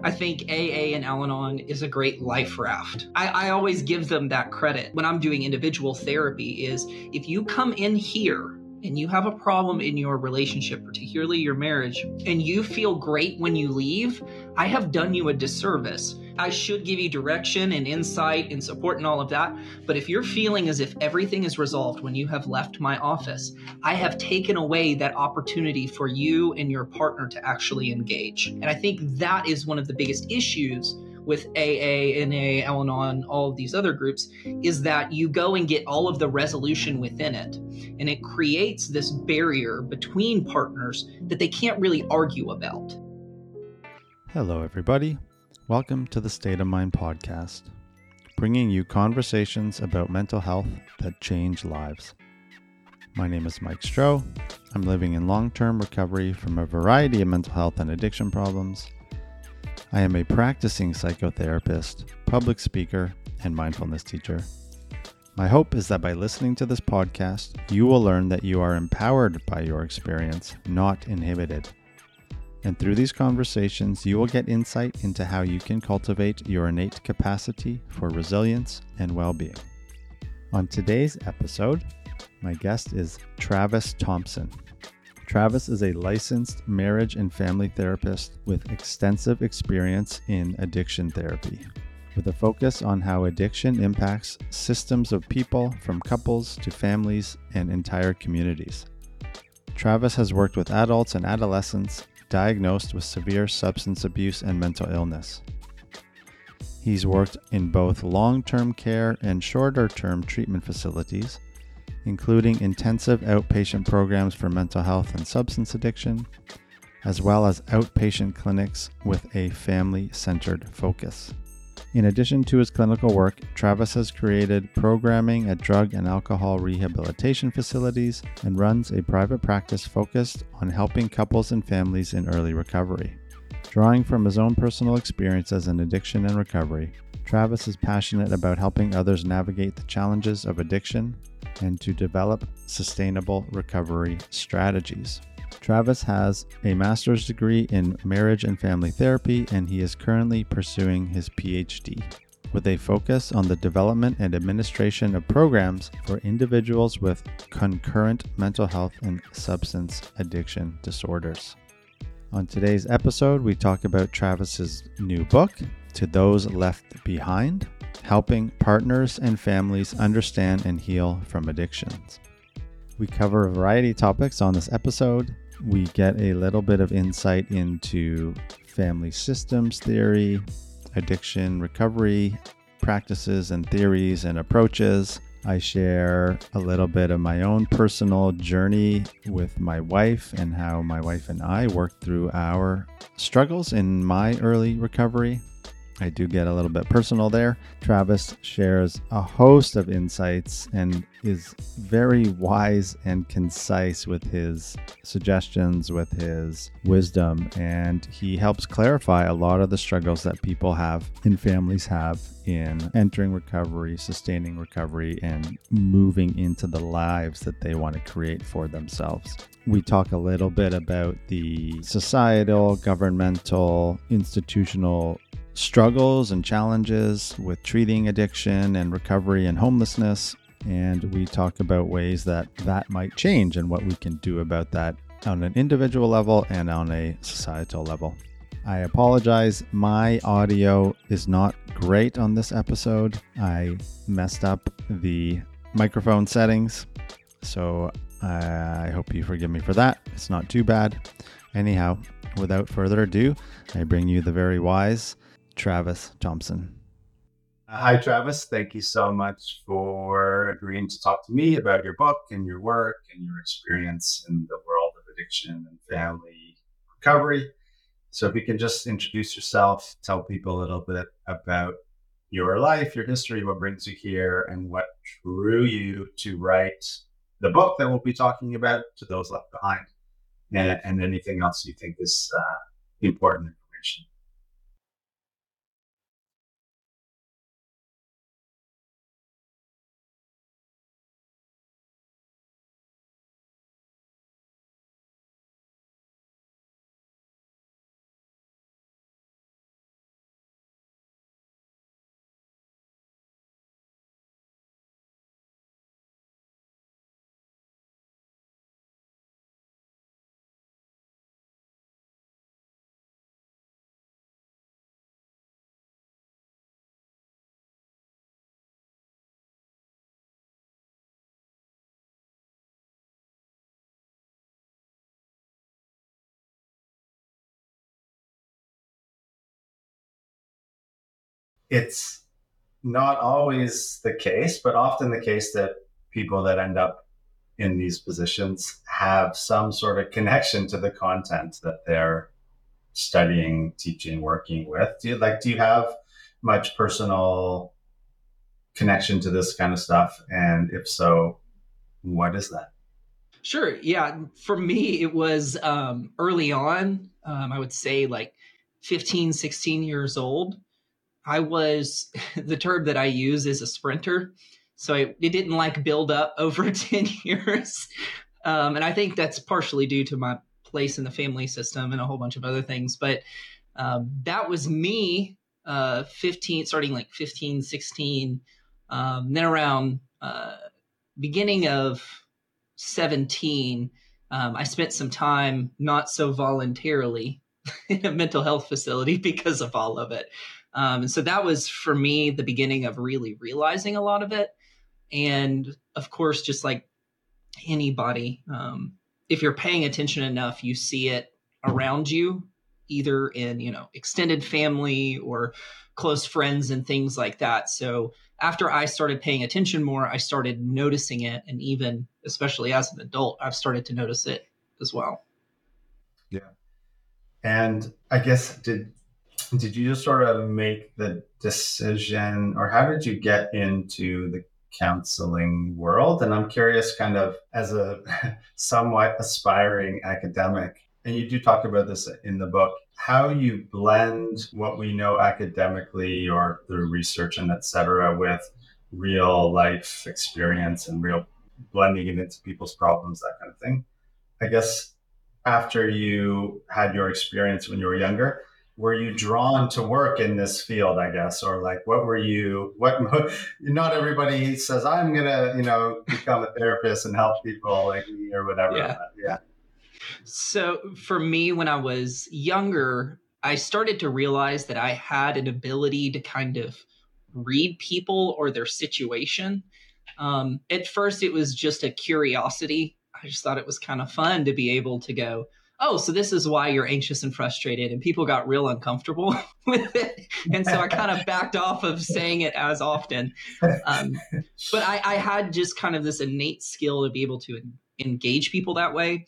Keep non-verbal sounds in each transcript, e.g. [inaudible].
I think AA and Al Anon is a great life raft. I, I always give them that credit when I'm doing individual therapy is if you come in here and you have a problem in your relationship, particularly your marriage, and you feel great when you leave, I have done you a disservice. I should give you direction and insight and support and all of that. But if you're feeling as if everything is resolved when you have left my office, I have taken away that opportunity for you and your partner to actually engage. And I think that is one of the biggest issues with AA, NA, Al Anon, all of these other groups, is that you go and get all of the resolution within it. And it creates this barrier between partners that they can't really argue about. Hello, everybody. Welcome to the State of Mind podcast, bringing you conversations about mental health that change lives. My name is Mike Stroh. I'm living in long term recovery from a variety of mental health and addiction problems I am a practicing psychotherapist, public speaker, and mindfulness teacher. My hope is that by listening to this podcast, you will learn that you are empowered by your experience, not inhibited. And through these conversations, you will get insight into how you can cultivate your innate capacity for resilience and well being. On today's episode, my guest is Travis Thompson. Travis is a licensed marriage and family therapist with extensive experience in addiction therapy, with a focus on how addiction impacts systems of people from couples to families and entire communities. Travis has worked with adults and adolescents diagnosed with severe substance abuse and mental illness. He's worked in both long term care and shorter term treatment facilities including intensive outpatient programs for mental health and substance addiction, as well as outpatient clinics with a family centered focus. In addition to his clinical work, Travis has created programming at drug and alcohol rehabilitation facilities and runs a private practice focused on helping couples and families in early recovery. Drawing from his own personal experiences in addiction and recovery, Travis is passionate about helping others navigate the challenges of addiction and to develop sustainable recovery strategies. Travis has a master's degree in marriage and family therapy, and he is currently pursuing his PhD with a focus on the development and administration of programs for individuals with concurrent mental health and substance addiction disorders. On today's episode, we talk about Travis's new book, To Those Left Behind helping partners and families understand and heal from addictions. We cover a variety of topics on this episode. We get a little bit of insight into family systems theory, addiction recovery practices and theories and approaches. I share a little bit of my own personal journey with my wife and how my wife and I worked through our struggles in my early recovery. I do get a little bit personal there. Travis shares a host of insights and is very wise and concise with his suggestions, with his wisdom, and he helps clarify a lot of the struggles that people have and families have in entering recovery, sustaining recovery, and moving into the lives that they want to create for themselves. We talk a little bit about the societal, governmental, institutional struggles and challenges with treating addiction and recovery and homelessness. And we talk about ways that that might change and what we can do about that on an individual level and on a societal level. I apologize. My audio is not great on this episode. I messed up the microphone settings. So uh, I hope you forgive me for that. It's not too bad. Anyhow, without further ado, I bring you the very wise Travis Thompson. Hi, Travis. Thank you so much for agreeing to talk to me about your book and your work and your experience in the world of addiction and family recovery. So, if you can just introduce yourself, tell people a little bit about your life, your history, what brings you here, and what drew you to write the book that we'll be talking about to those left behind, and, and anything else you think is uh, important information. It's not always the case, but often the case that people that end up in these positions have some sort of connection to the content that they're studying, teaching, working with. Do you like do you have much personal connection to this kind of stuff? And if so, what is that? Sure. Yeah. For me, it was um, early on, um, I would say like 15, 16 years old. I was, [laughs] the term that I use is a sprinter. So I, it didn't like build up [laughs] over 10 years. Um, and I think that's partially due to my place in the family system and a whole bunch of other things. But um, that was me, uh, 15, starting like 15, 16. Um, then around uh, beginning of 17, um, I spent some time not so voluntarily [laughs] in a mental health facility because of all of it. Um, and so that was for me the beginning of really realizing a lot of it. And of course, just like anybody, um, if you're paying attention enough, you see it around you, either in you know extended family or close friends and things like that. So after I started paying attention more, I started noticing it, and even especially as an adult, I've started to notice it as well. Yeah, and I guess did did you just sort of make the decision, or how did you get into the counseling world? And I'm curious, kind of as a [laughs] somewhat aspiring academic, and you do talk about this in the book, how you blend what we know academically or through research and et cetera with real life experience and real blending it into people's problems, that kind of thing. I guess after you had your experience when you were younger, were you drawn to work in this field i guess? Or like what were you what [laughs] not everybody says i'm gonna you know become a therapist and help people like me or whatever yeah. yeah. So for me when i was younger i started to realize that i had an ability to kind of read people or their situation. Um, at first it was just a curiosity. I just thought it was kind of fun to be able to go oh, so this is why you're anxious and frustrated. And people got real uncomfortable [laughs] with it. And so I kind of backed off of saying it as often. Um, but I, I, had just kind of this innate skill to be able to engage people that way.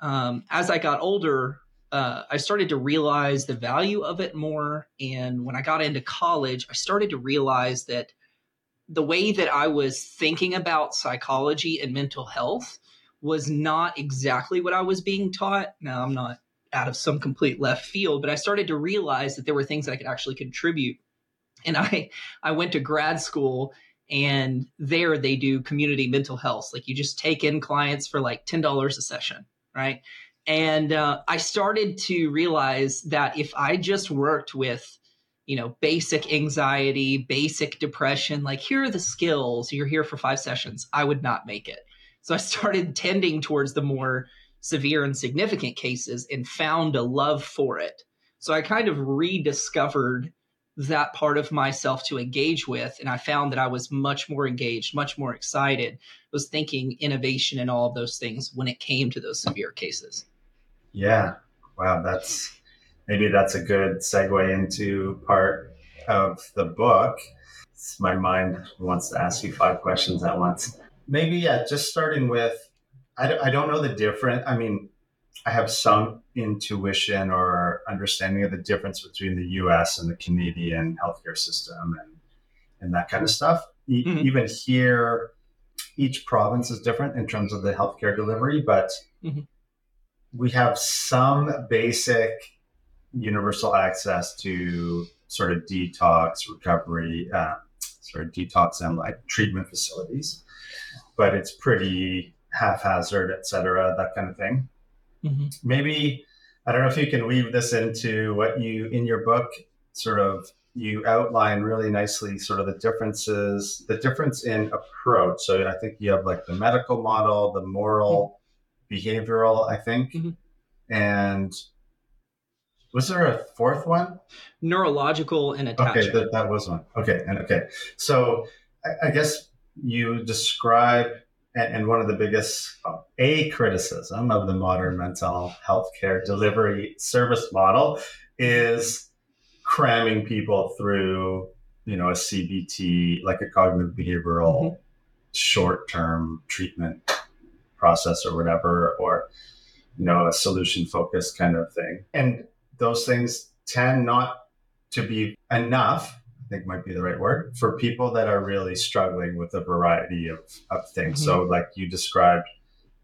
Um, as I got older, uh, I started to realize the value of it more. And when I got into college, I started to realize that the way that I was thinking about psychology and mental health was not exactly what I was being taught. Now, I'm not out of some complete left field, but I started to realize that there were things that I could actually contribute. And I I went to grad school and there they do community mental health. Like you just take in clients for like $10 a session, right? And uh, I started to realize that if I just worked with you know, basic anxiety, basic depression, like here are the skills, you're here for five sessions, I would not make it. So I started tending towards the more severe and significant cases and found a love for it. So I kind of rediscovered that part of myself to engage with. And I found that I was much more engaged, much more excited, was thinking innovation and all of those things when it came to those severe cases. Yeah. Wow. That's maybe that's a good segue into part of the book. My mind wants to ask you five questions at once maybe yeah just starting with I, I don't know the difference i mean i have some intuition or understanding of the difference between the us and the canadian healthcare system and and that kind of stuff mm-hmm. even here each province is different in terms of the healthcare delivery but mm-hmm. we have some basic universal access to sort of detox recovery uh, sort of detox and like treatment facilities but it's pretty haphazard, et cetera, that kind of thing. Mm-hmm. Maybe, I don't know if you can weave this into what you, in your book, sort of, you outline really nicely sort of the differences, the difference in approach. So I think you have like the medical model, the moral, mm-hmm. behavioral, I think. Mm-hmm. And was there a fourth one? Neurological and attachment. Okay, that, that was one. Okay, and okay. So I, I guess you describe and one of the biggest a criticism of the modern mental health care delivery service model is cramming people through you know, a CBT, like a cognitive behavioral mm-hmm. short term treatment process or whatever, or, you know, a solution focused kind of thing. And those things tend not to be enough think might be the right word for people that are really struggling with a variety of, of things. Mm-hmm. So, like you described,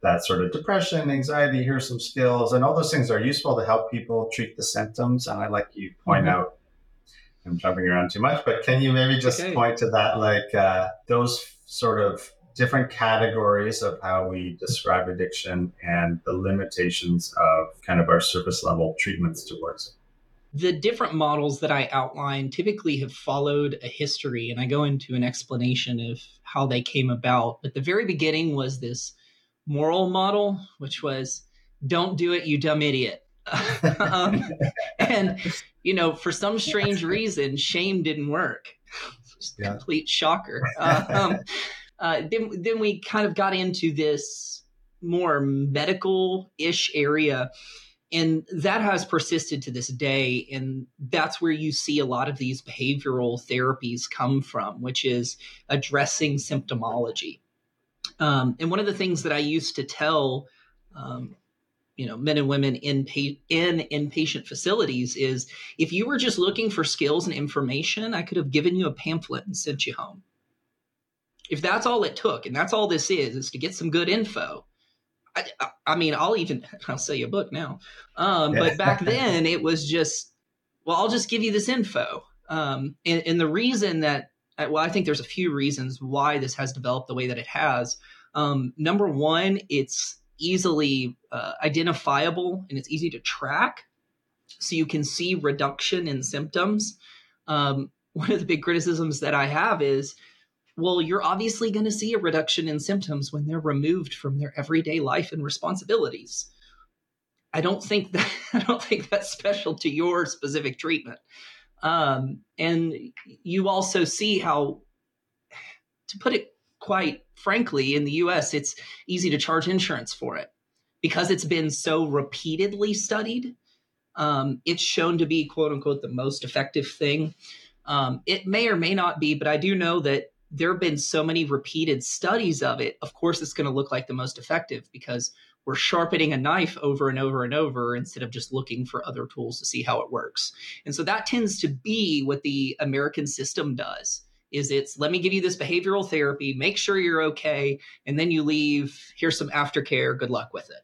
that sort of depression, anxiety, here's some skills, and all those things are useful to help people treat the symptoms. And I like you point mm-hmm. out, I'm jumping around too much, but can you maybe just okay. point to that, like uh, those sort of different categories of how we describe addiction and the limitations of kind of our surface level treatments towards it? The different models that I outline typically have followed a history, and I go into an explanation of how they came about. But the very beginning was this moral model, which was don't do it, you dumb idiot. [laughs] um, and, you know, for some strange reason, shame didn't work. Yeah. Complete shocker. Uh, um, [laughs] uh, then, then we kind of got into this more medical ish area. And that has persisted to this day. And that's where you see a lot of these behavioral therapies come from, which is addressing symptomology. Um, and one of the things that I used to tell, um, you know, men and women in pa- in inpatient facilities is if you were just looking for skills and information, I could have given you a pamphlet and sent you home. If that's all it took, and that's all this is, is to get some good info. I, I mean, I'll even [laughs] I'll sell you a book now. Um, but back [laughs] then, it was just, well, I'll just give you this info. Um, and, and the reason that well, I think there's a few reasons why this has developed the way that it has. Um, number one, it's easily uh, identifiable and it's easy to track. So you can see reduction in symptoms. Um, [laughs] one of the big criticisms that I have is, well, you're obviously going to see a reduction in symptoms when they're removed from their everyday life and responsibilities. I don't think [laughs] that I don't think that's special to your specific treatment. Um, and you also see how, to put it quite frankly, in the US, it's easy to charge insurance for it because it's been so repeatedly studied. Um, it's shown to be quote unquote the most effective thing. Um, it may or may not be, but I do know that there have been so many repeated studies of it. Of course, it's going to look like the most effective because we're sharpening a knife over and over and over instead of just looking for other tools to see how it works. And so that tends to be what the American system does is it's let me give you this behavioral therapy, make sure you're okay, and then you leave, here's some aftercare, good luck with it.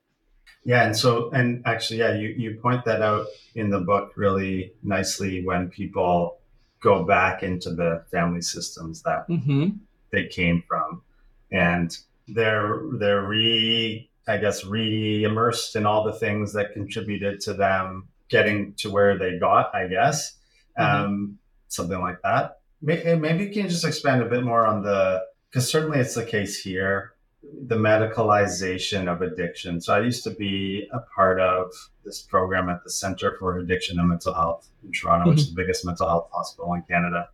Yeah, and so and actually, yeah, you, you point that out in the book really nicely when people go back into the family systems that mm-hmm. they came from. And they're they're re I guess, re immersed in all the things that contributed to them getting to where they got, I guess. Mm-hmm. Um, something like that. Maybe you can just expand a bit more on the, because certainly it's the case here, the medicalization of addiction. So I used to be a part of this program at the Center for Addiction and Mental Health in Toronto, mm-hmm. which is the biggest mental health hospital in Canada.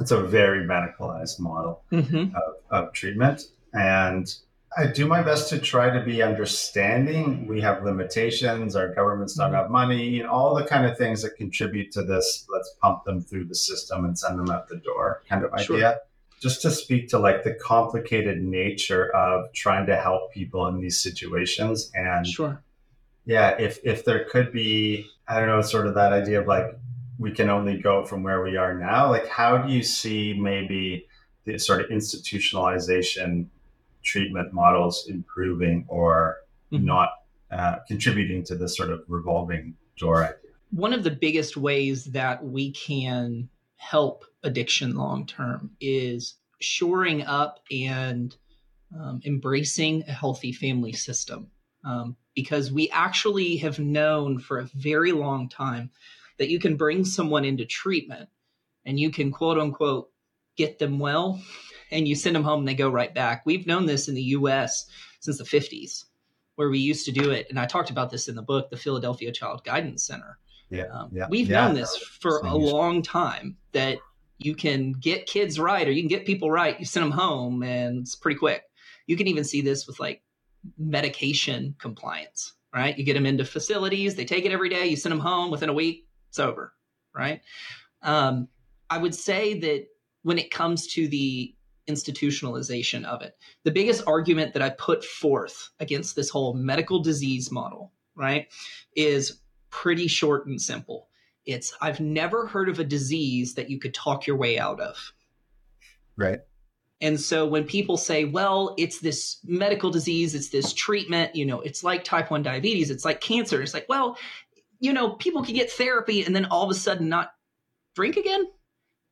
It's a very medicalized model mm-hmm. of, of treatment. And I do my best to try to be understanding. We have limitations. Our governments don't mm-hmm. have money, and all the kind of things that contribute to this. Let's pump them through the system and send them out the door kind of sure. Just to speak to like the complicated nature of trying to help people in these situations. And sure. Yeah, if if there could be, I don't know, sort of that idea of like we can only go from where we are now. Like, how do you see maybe the sort of institutionalization treatment models improving or mm-hmm. not uh, contributing to this sort of revolving door idea. One of the biggest ways that we can help addiction long term is shoring up and um, embracing a healthy family system. Um, because we actually have known for a very long time that you can bring someone into treatment and you can quote unquote get them well and you send them home and they go right back. We've known this in the US since the 50s, where we used to do it. And I talked about this in the book, the Philadelphia Child Guidance Center. Yeah. Um, yeah. We've yeah. known this for a long time that you can get kids right or you can get people right. You send them home and it's pretty quick. You can even see this with like medication compliance, right? You get them into facilities, they take it every day, you send them home within a week, it's over, right? Um, I would say that when it comes to the institutionalization of it, the biggest argument that I put forth against this whole medical disease model, right, is pretty short and simple. It's I've never heard of a disease that you could talk your way out of. Right. And so when people say, well, it's this medical disease, it's this treatment, you know, it's like type 1 diabetes, it's like cancer. It's like, well, you know, people can get therapy and then all of a sudden not drink again.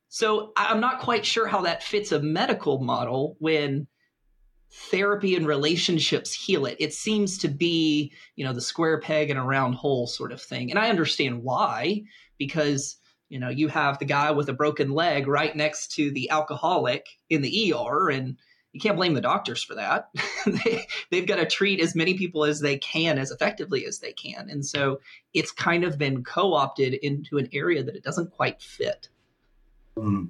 So I'm not quite sure how that fits a medical model when therapy and relationships heal it. It seems to be, you know, the square peg and a round hole sort of thing. And I understand why, because, you know, you have the guy with a broken leg right next to the alcoholic in the ER, and you can't blame the doctors for that. [laughs] they, they've got to treat as many people as they can, as effectively as they can. And so it's kind of been co opted into an area that it doesn't quite fit. Mm.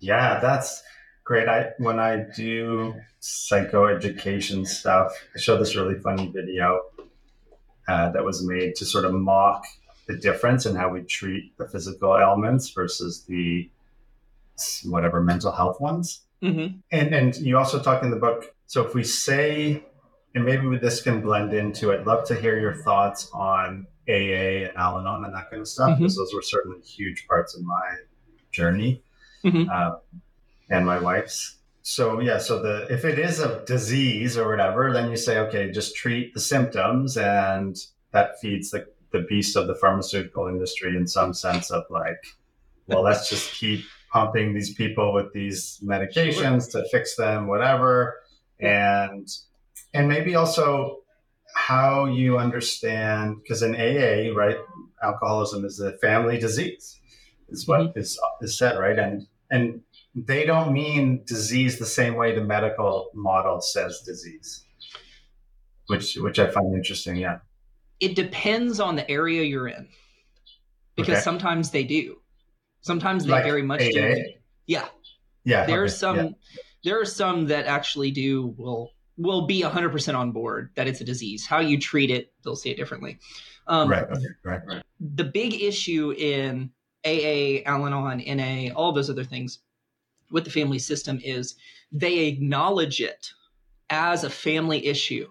Yeah, that's great. I when I do psychoeducation stuff, I show this really funny video uh, that was made to sort of mock the difference in how we treat the physical ailments versus the whatever mental health ones. Mm-hmm. And and you also talk in the book. So if we say, and maybe this can blend into, I'd love to hear your thoughts on AA and Al-Anon and that kind of stuff, mm-hmm. because those were certainly huge parts of my journey mm-hmm. uh, and my wife's. So yeah, so the if it is a disease or whatever, then you say, okay, just treat the symptoms, and that feeds the the beast of the pharmaceutical industry in some sense of like, well, let's just keep pumping these people with these medications to fix them, whatever, and and maybe also how you understand because in AA, right, alcoholism is a family disease is what mm-hmm. is is said, right? And and they don't mean disease the same way the medical model says disease, which which I find interesting. Yeah, it depends on the area you're in, because okay. sometimes they do, sometimes they like very much AA? do. Yeah, yeah. There's okay. some. Yeah. There are some that actually do will will be 100% on board that it's a disease. How you treat it, they'll see it differently. Um, right, okay, right, right. The big issue in AA, Al Anon, NA, all those other things with the family system is they acknowledge it as a family issue.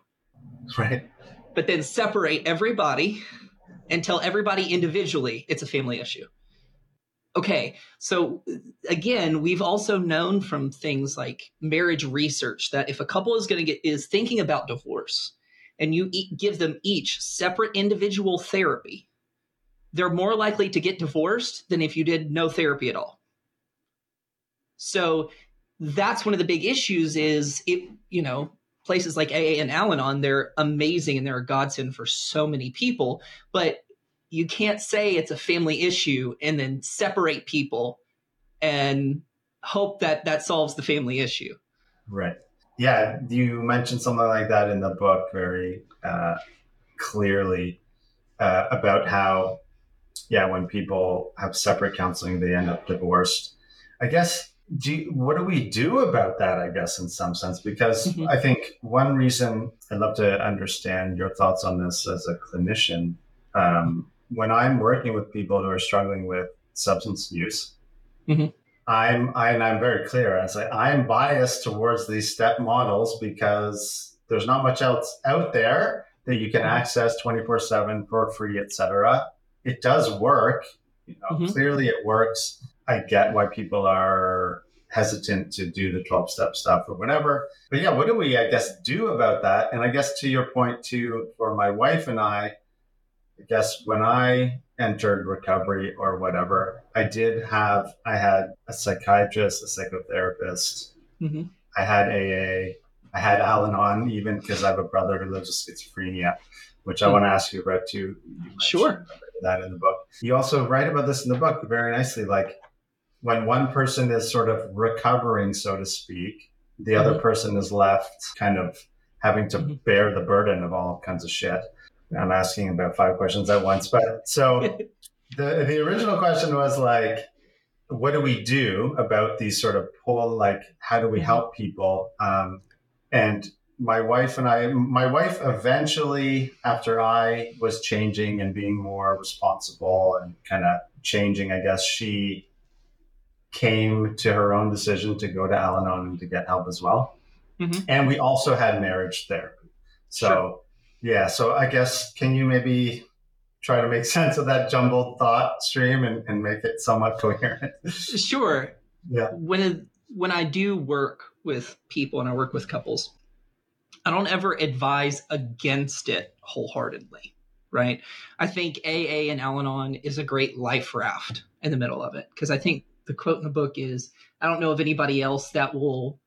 Right. But then separate everybody and tell everybody individually it's a family issue. Okay, so again, we've also known from things like marriage research that if a couple is going to get is thinking about divorce and you e- give them each separate individual therapy, they're more likely to get divorced than if you did no therapy at all. So that's one of the big issues is it, you know, places like AA and Al-Anon, they're amazing and they're a godsend for so many people, but you can't say it's a family issue and then separate people and hope that that solves the family issue. Right. Yeah, you mentioned something like that in the book very uh, clearly uh, about how yeah, when people have separate counseling, they end up divorced. I guess, do you, what do we do about that? I guess, in some sense, because mm-hmm. I think one reason I'd love to understand your thoughts on this as a clinician. Um, when I'm working with people who are struggling with substance use, mm-hmm. I'm I, and I'm very clear. I say I'm biased towards these step models because there's not much else out there that you can mm-hmm. access 24 7 for free, etc it does work. You know, mm-hmm. clearly it works. I get why people are hesitant to do the 12 step stuff or whatever. But yeah, what do we, I guess, do about that? And I guess to your point, too, for my wife and I, I guess when I entered recovery or whatever, I did have, I had a psychiatrist, a psychotherapist, mm-hmm. I had AA, I had Al Anon, even because I have a brother who lives with schizophrenia, which I mm-hmm. want to ask you about too. You sure that in the book. You also write about this in the book very nicely. Like when one person is sort of recovering, so to speak, the mm-hmm. other person is left kind of having to mm-hmm. bear the burden of all kinds of shit. I'm asking about five questions at once, but so [laughs] the the original question was like, what do we do about these sort of pull? Like, how do we mm-hmm. help people? Um, and my wife and I, my wife eventually, after I was changing and being more responsible and kind of changing, I guess she came to her own decision to go to Al Anon and to get help as well. Mm-hmm. And we also had marriage therapy. So, sure. yeah. So, I guess, can you maybe try to make [laughs] sense of that jumbled thought stream and, and make it somewhat coherent? [laughs] sure. Yeah. When, it, when I do work with people and I work with couples, I don't ever advise against it wholeheartedly, right? I think AA and Al Anon is a great life raft in the middle of it because I think the quote in the book is I don't know of anybody else that will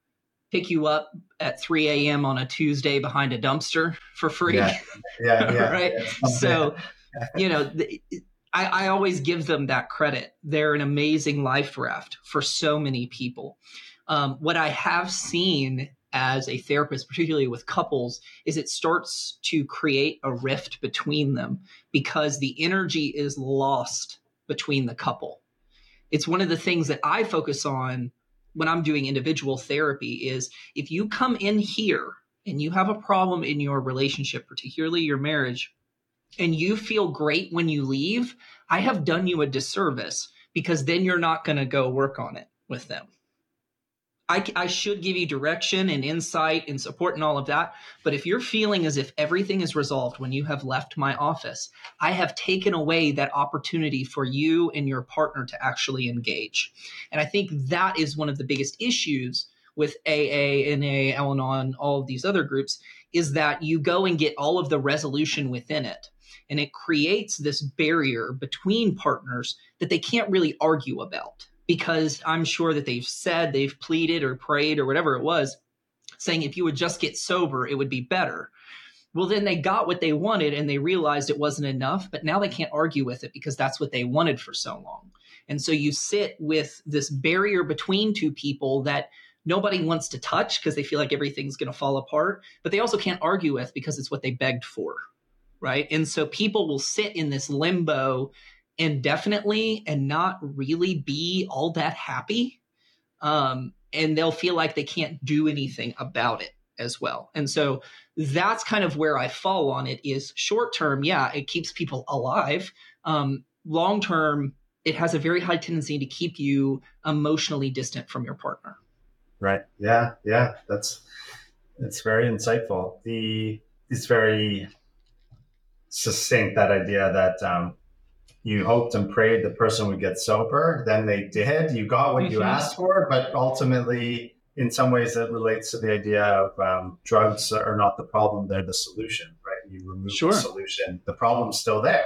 pick you up at 3 a.m. on a Tuesday behind a dumpster for free. Yeah, yeah, [laughs] yeah right. Yeah. So, you know, the, I, I always give them that credit. They're an amazing life raft for so many people. Um, what I have seen as a therapist, particularly with couples, is it starts to create a rift between them because the energy is lost between the couple. It's one of the things that I focus on when I'm doing individual therapy is if you come in here and you have a problem in your relationship, particularly your marriage, and you feel great when you leave, I have done you a disservice because then you're not going to go work on it with them. I, I, should give you direction and insight and support and all of that. But if you're feeling as if everything is resolved when you have left my office, I have taken away that opportunity for you and your partner to actually engage. And I think that is one of the biggest issues with AA, NA, Al Anon, all of these other groups is that you go and get all of the resolution within it. And it creates this barrier between partners that they can't really argue about because I'm sure that they've said, they've pleaded or prayed or whatever it was, saying if you would just get sober, it would be better. Well, then they got what they wanted and they realized it wasn't enough, but now they can't argue with it because that's what they wanted for so long. And so you sit with this barrier between two people that nobody wants to touch because they feel like everything's going to fall apart, but they also can't argue with because it's what they begged for. Right. And so people will sit in this limbo indefinitely and not really be all that happy. Um, and they'll feel like they can't do anything about it as well. And so that's kind of where I fall on it is short term, yeah, it keeps people alive. Um, long term, it has a very high tendency to keep you emotionally distant from your partner. Right. Yeah. Yeah. That's it's very insightful. The it's very succinct that idea that um, you hoped and prayed the person would get sober. Then they did. You got what mm-hmm. you asked for, but ultimately, in some ways, it relates to the idea of um, drugs are not the problem; they're the solution. Right? You remove sure. the solution, the problem's still there.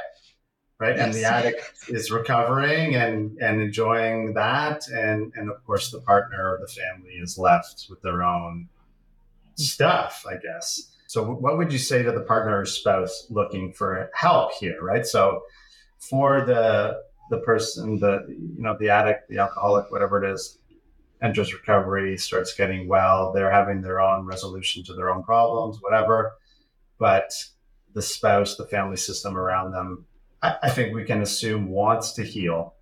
Right, yes. and the addict is recovering and and enjoying that, and and of course the partner or the family is left with their own stuff, I guess. So, what would you say to the partner or spouse looking for help here? Right, so for the the person, the you know the addict, the alcoholic, whatever it is, enters recovery, starts getting well. They're having their own resolution to their own problems, whatever. But the spouse, the family system around them, I, I think we can assume wants to heal,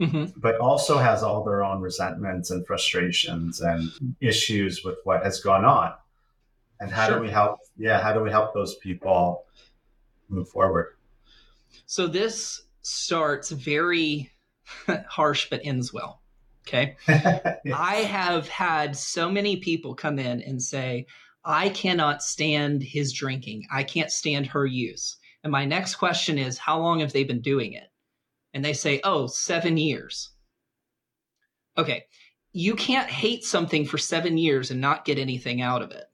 mm-hmm. but also has all their own resentments and frustrations and issues with what has gone on. And how sure. do we help? Yeah, how do we help those people move forward? So this starts very [laughs] harsh but ends well. Okay. [laughs] I have had so many people come in and say, I cannot stand his drinking. I can't stand her use. And my next question is, how long have they been doing it? And they say, oh, seven years. Okay. You can't hate something for seven years and not get anything out of it.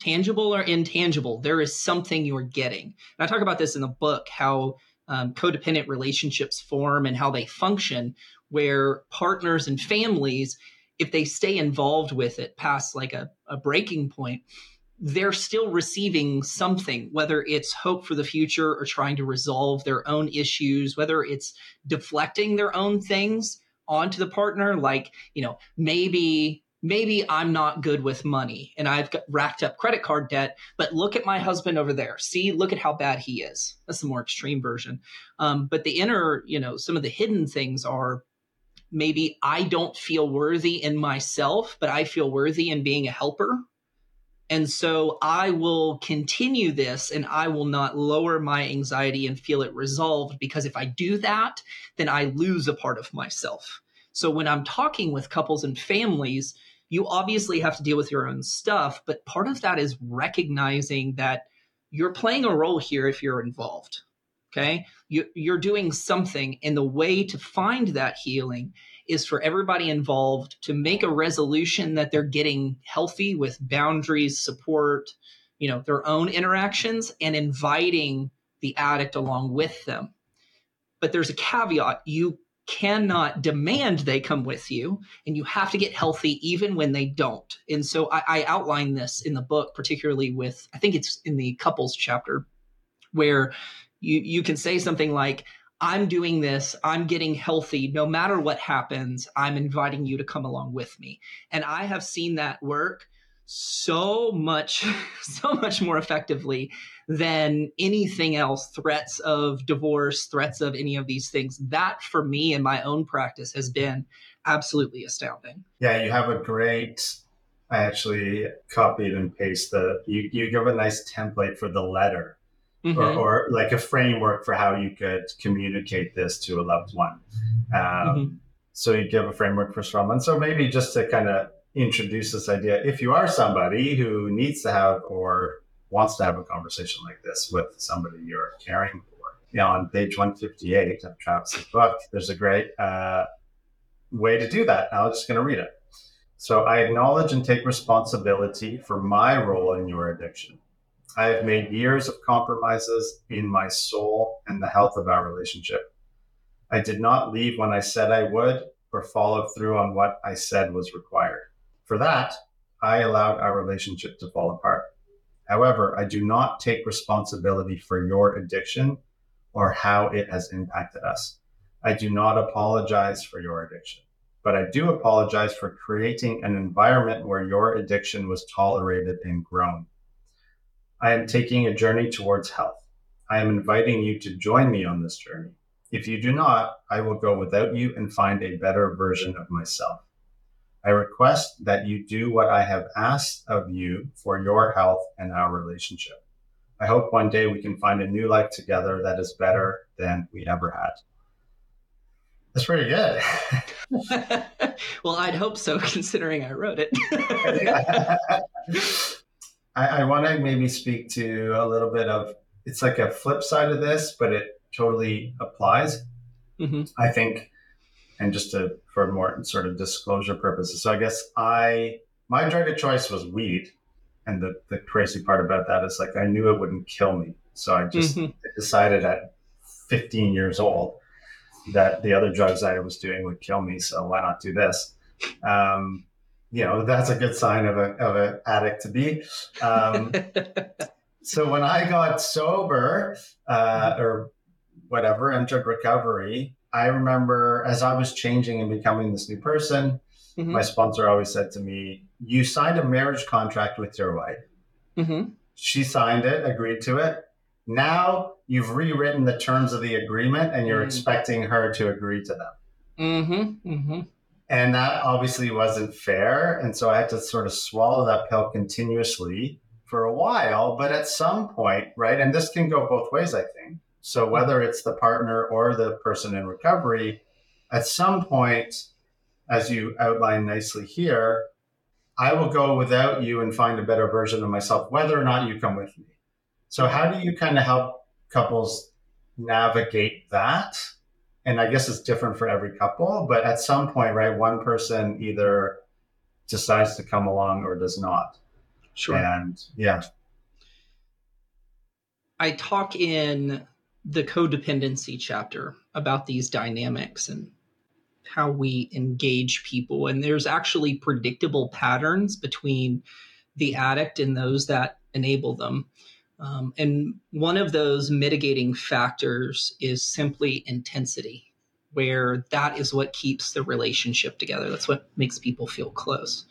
Tangible or intangible, there is something you're getting. And I talk about this in the book, how um, codependent relationships form and how they function, where partners and families, if they stay involved with it past like a, a breaking point, they're still receiving something, whether it's hope for the future or trying to resolve their own issues, whether it's deflecting their own things onto the partner, like, you know, maybe maybe I'm not good with money and I've got racked up credit card debt, but look at my husband over there. See, look at how bad he is. That's the more extreme version. Um, but the inner, you know, some of the hidden things are maybe I don't feel worthy in myself, but I feel worthy in being a helper. And so I will continue this and I will not lower my anxiety and feel it resolved because if I do that, then I lose a part of myself. So when I'm talking with couples and families, you obviously have to deal with your own stuff, but part of that is recognizing that you're playing a role here if you're involved. Okay. You, you're doing something, and the way to find that healing is for everybody involved to make a resolution that they're getting healthy with boundaries, support, you know, their own interactions, and inviting the addict along with them. But there's a caveat you cannot demand they come with you, and you have to get healthy even when they don't. And so I, I outline this in the book, particularly with, I think it's in the couples chapter, where you, you can say something like, I'm doing this, I'm getting healthy. No matter what happens, I'm inviting you to come along with me. And I have seen that work so much, [laughs] so much more effectively than anything else threats of divorce, threats of any of these things. That for me in my own practice has been absolutely astounding. Yeah, you have a great. I actually copied and pasted the. You, you give a nice template for the letter mm-hmm. or, or, like a framework for how you could communicate this to a loved one. Um, mm-hmm. So you give a framework for someone. So maybe just to kind of introduce this idea, if you are somebody who needs to have or wants to have a conversation like this with somebody you're caring for, you know, on page 158 of Travis's book, there's a great uh, way to do that. I'm just going to read it. So I acknowledge and take responsibility for my role in your addiction. I have made years of compromises in my soul and the health of our relationship. I did not leave when I said I would or follow through on what I said was required. For that, I allowed our relationship to fall apart. However, I do not take responsibility for your addiction or how it has impacted us. I do not apologize for your addiction, but I do apologize for creating an environment where your addiction was tolerated and grown. I am taking a journey towards health. I am inviting you to join me on this journey. If you do not, I will go without you and find a better version of myself. I request that you do what I have asked of you for your health and our relationship. I hope one day we can find a new life together that is better than we ever had. That's pretty good. [laughs] well, I'd hope so, [laughs] considering I wrote it. [laughs] I, I want to maybe speak to a little bit of it's like a flip side of this, but it totally applies. Mm-hmm. I think, and just to for more sort of disclosure purposes. So I guess I my drug of choice was weed, and the the crazy part about that is like I knew it wouldn't kill me, so I just mm-hmm. decided at 15 years old that the other drugs I was doing would kill me. So why not do this? Um, you know that's a good sign of a of an addict to be. Um, [laughs] so when I got sober uh, or whatever, entered recovery, I remember as I was changing and becoming this new person, mm-hmm. my sponsor always said to me, "You signed a marriage contract with your wife. Mm-hmm. She signed it, agreed to it. Now you've rewritten the terms of the agreement, and you're mm-hmm. expecting her to agree to them." Mm-hmm. Mm-hmm. And that obviously wasn't fair. And so I had to sort of swallow that pill continuously for a while. But at some point, right, and this can go both ways, I think. So whether it's the partner or the person in recovery, at some point, as you outline nicely here, I will go without you and find a better version of myself, whether or not you come with me. So, how do you kind of help couples navigate that? and I guess it's different for every couple, but at some point, right, one person either decides to come along or does not. Sure. And yeah. I talk in the codependency chapter about these dynamics and how we engage people. And there's actually predictable patterns between the addict and those that enable them. Um, and one of those mitigating factors is simply intensity, where that is what keeps the relationship together. That's what makes people feel close.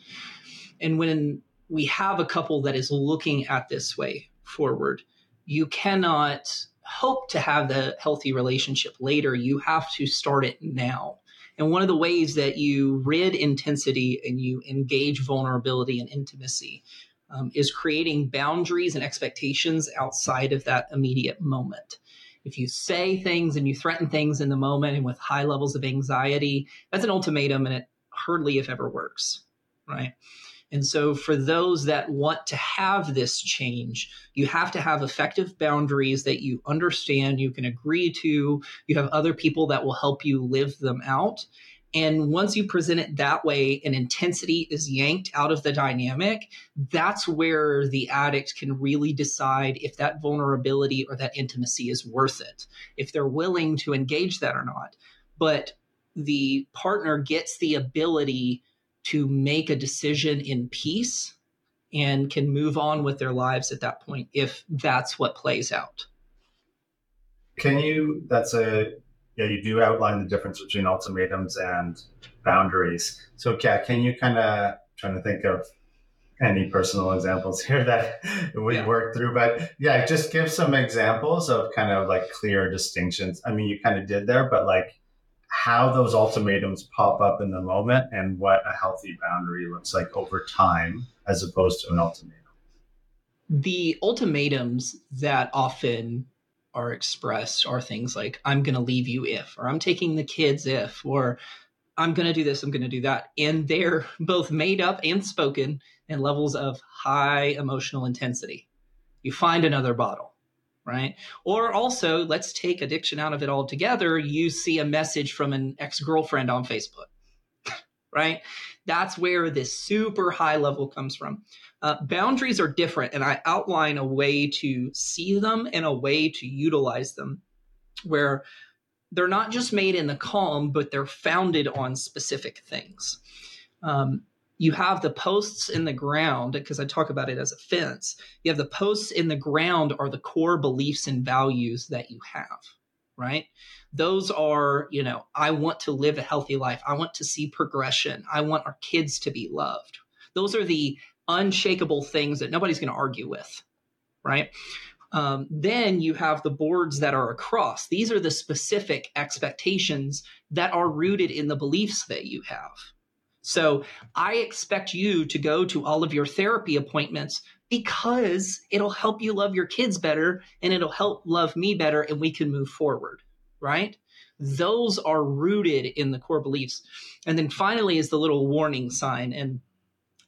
And when we have a couple that is looking at this way forward, you cannot hope to have the healthy relationship later. You have to start it now. And one of the ways that you rid intensity and you engage vulnerability and intimacy um, is creating boundaries and expectations outside of that immediate moment. If you say things and you threaten things in the moment and with high levels of anxiety, that's an ultimatum and it hardly, if ever, works, right? And so, for those that want to have this change, you have to have effective boundaries that you understand, you can agree to, you have other people that will help you live them out. And once you present it that way and intensity is yanked out of the dynamic, that's where the addict can really decide if that vulnerability or that intimacy is worth it, if they're willing to engage that or not. But the partner gets the ability to make a decision in peace and can move on with their lives at that point if that's what plays out. Can you, that's a, yeah, you do outline the difference between ultimatums and boundaries. So, yeah, can you kind of, trying to think of any personal examples [laughs] here that we yeah. worked through, but yeah, just give some examples of kind of like clear distinctions. I mean, you kind of did there, but like, how those ultimatums pop up in the moment and what a healthy boundary looks like over time as opposed to an ultimatum. The ultimatums that often are expressed are things like, I'm going to leave you if, or I'm taking the kids if, or I'm going to do this, I'm going to do that. And they're [laughs] both made up and spoken in levels of high emotional intensity. You find another bottle right? Or also, let's take addiction out of it altogether. You see a message from an ex girlfriend on Facebook, [laughs] right? That's where this super high level comes from. Uh, boundaries are different, and I outline a way to see them and a way to utilize them where they're not just made in the calm, but they're founded on specific things. Um, you have the posts in the ground because I talk about it as a fence. You have the posts in the ground are the core beliefs and values that you have, right? Those are, you know, I want to live a healthy life. I want to see progression. I want our kids to be loved. Those are the unshakable things that nobody's going to argue with, right? Um, then you have the boards that are across. These are the specific expectations that are rooted in the beliefs that you have so I expect you to go to all of your therapy appointments because it'll help you love your kids better and it'll help love me better and we can move forward, right? Those are rooted in the core beliefs. And then finally is the little warning sign. And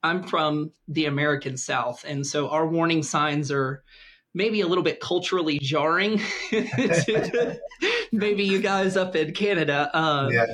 I'm from the American South. And so our warning signs are maybe a little bit culturally jarring. [laughs] [laughs] maybe you guys up in Canada. Um, yeah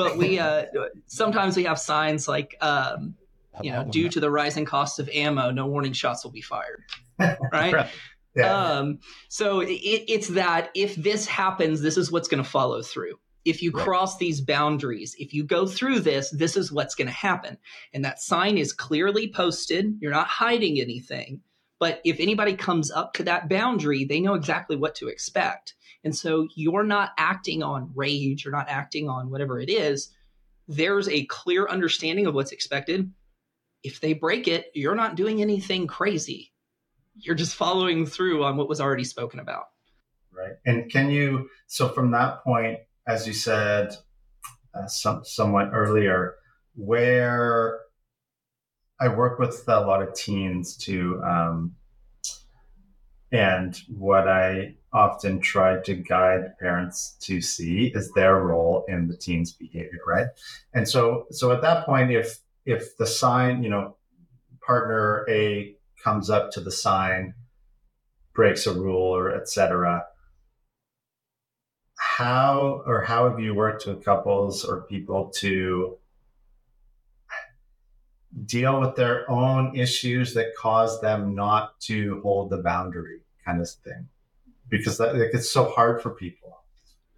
but we uh, sometimes we have signs like um, you know due to the rising cost of ammo no warning shots will be fired [laughs] right, right. Yeah. Um, so it, it's that if this happens this is what's going to follow through if you right. cross these boundaries if you go through this this is what's going to happen and that sign is clearly posted you're not hiding anything but if anybody comes up to that boundary they know exactly what to expect and so you're not acting on rage, you're not acting on whatever it is. There's a clear understanding of what's expected. If they break it, you're not doing anything crazy. You're just following through on what was already spoken about. Right. And can you, so from that point, as you said uh, some, somewhat earlier, where I work with a lot of teens to um, and what I often try to guide parents to see is their role in the teen's behavior, right? And so, so at that point, if if the sign, you know, partner A comes up to the sign, breaks a rule, or etc., how or how have you worked with couples or people to deal with their own issues that cause them not to hold the boundary kind of thing because that, like, it's so hard for people.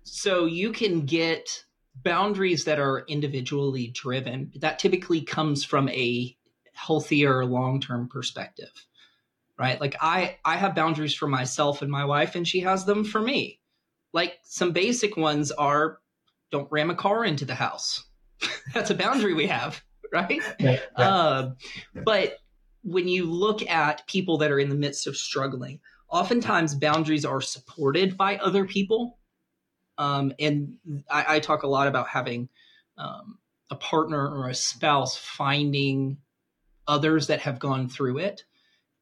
So you can get boundaries that are individually driven. That typically comes from a healthier long-term perspective right? Like i i have boundaries for myself and my wife and she has them for me. Like some basic ones are don't ram a car into the house. [laughs] That's a boundary we have right? Yeah, yeah. Uh, but when you look at people that are in the midst of struggling, oftentimes boundaries are supported by other people. Um, and I, I, talk a lot about having um, a partner or a spouse finding others that have gone through it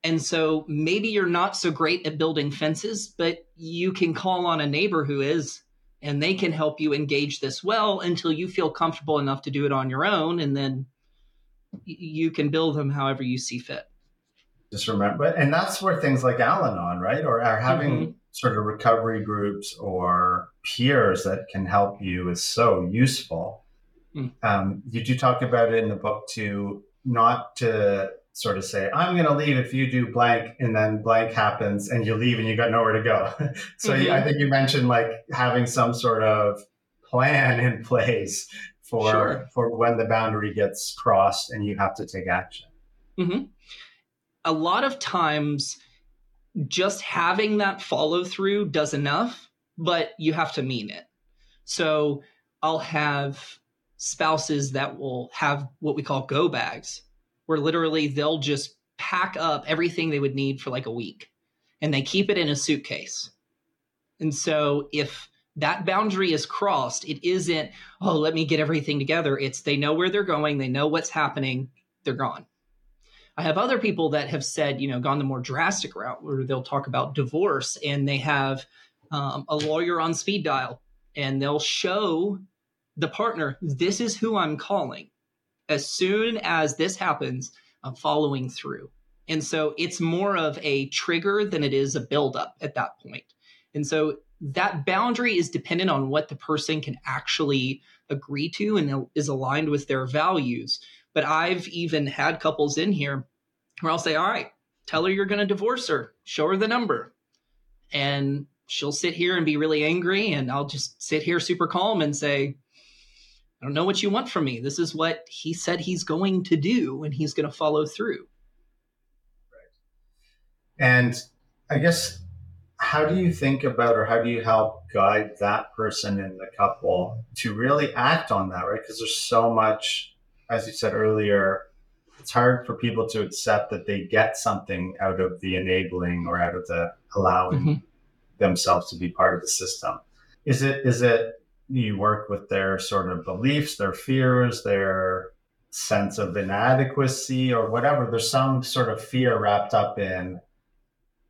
And so maybe you're not so great at building fences, but you can call on a neighbor who is, and they can help you engage this well until you feel comfortable enough to do it on your own. And then you can build them however you see fit. Just remember, and that's where things like Al Anon, right? Or are having mm-hmm. sort of recovery groups or peers that can help you is so useful. Mm. Um, you do talk about it in the book too, not to sort of say, I'm going to leave if you do blank, and then blank happens and you leave and you got nowhere to go. [laughs] so mm-hmm. I think you mentioned like having some sort of plan in place for sure. for when the boundary gets crossed and you have to take action. Mm-hmm. A lot of times, just having that follow through does enough, but you have to mean it. So I'll have spouses that will have what we call go bags where literally they'll just pack up everything they would need for like a week and they keep it in a suitcase. And so if that boundary is crossed, it isn't, oh, let me get everything together. It's they know where they're going, they know what's happening, they're gone. I have other people that have said, you know, gone the more drastic route where they'll talk about divorce and they have um, a lawyer on speed dial and they'll show the partner, this is who I'm calling as soon as this happens, I'm following through. And so it's more of a trigger than it is a buildup at that point. And so that boundary is dependent on what the person can actually agree to and is aligned with their values. But I've even had couples in here where I'll say, All right, tell her you're going to divorce her, show her the number. And she'll sit here and be really angry. And I'll just sit here super calm and say, I don't know what you want from me. This is what he said he's going to do, and he's going to follow through. Right. And I guess, how do you think about, or how do you help guide that person in the couple to really act on that, right? Because there's so much, as you said earlier, it's hard for people to accept that they get something out of the enabling or out of the allowing mm-hmm. themselves to be part of the system. Is it is it you work with their sort of beliefs, their fears, their sense of inadequacy or whatever. There's some sort of fear wrapped up in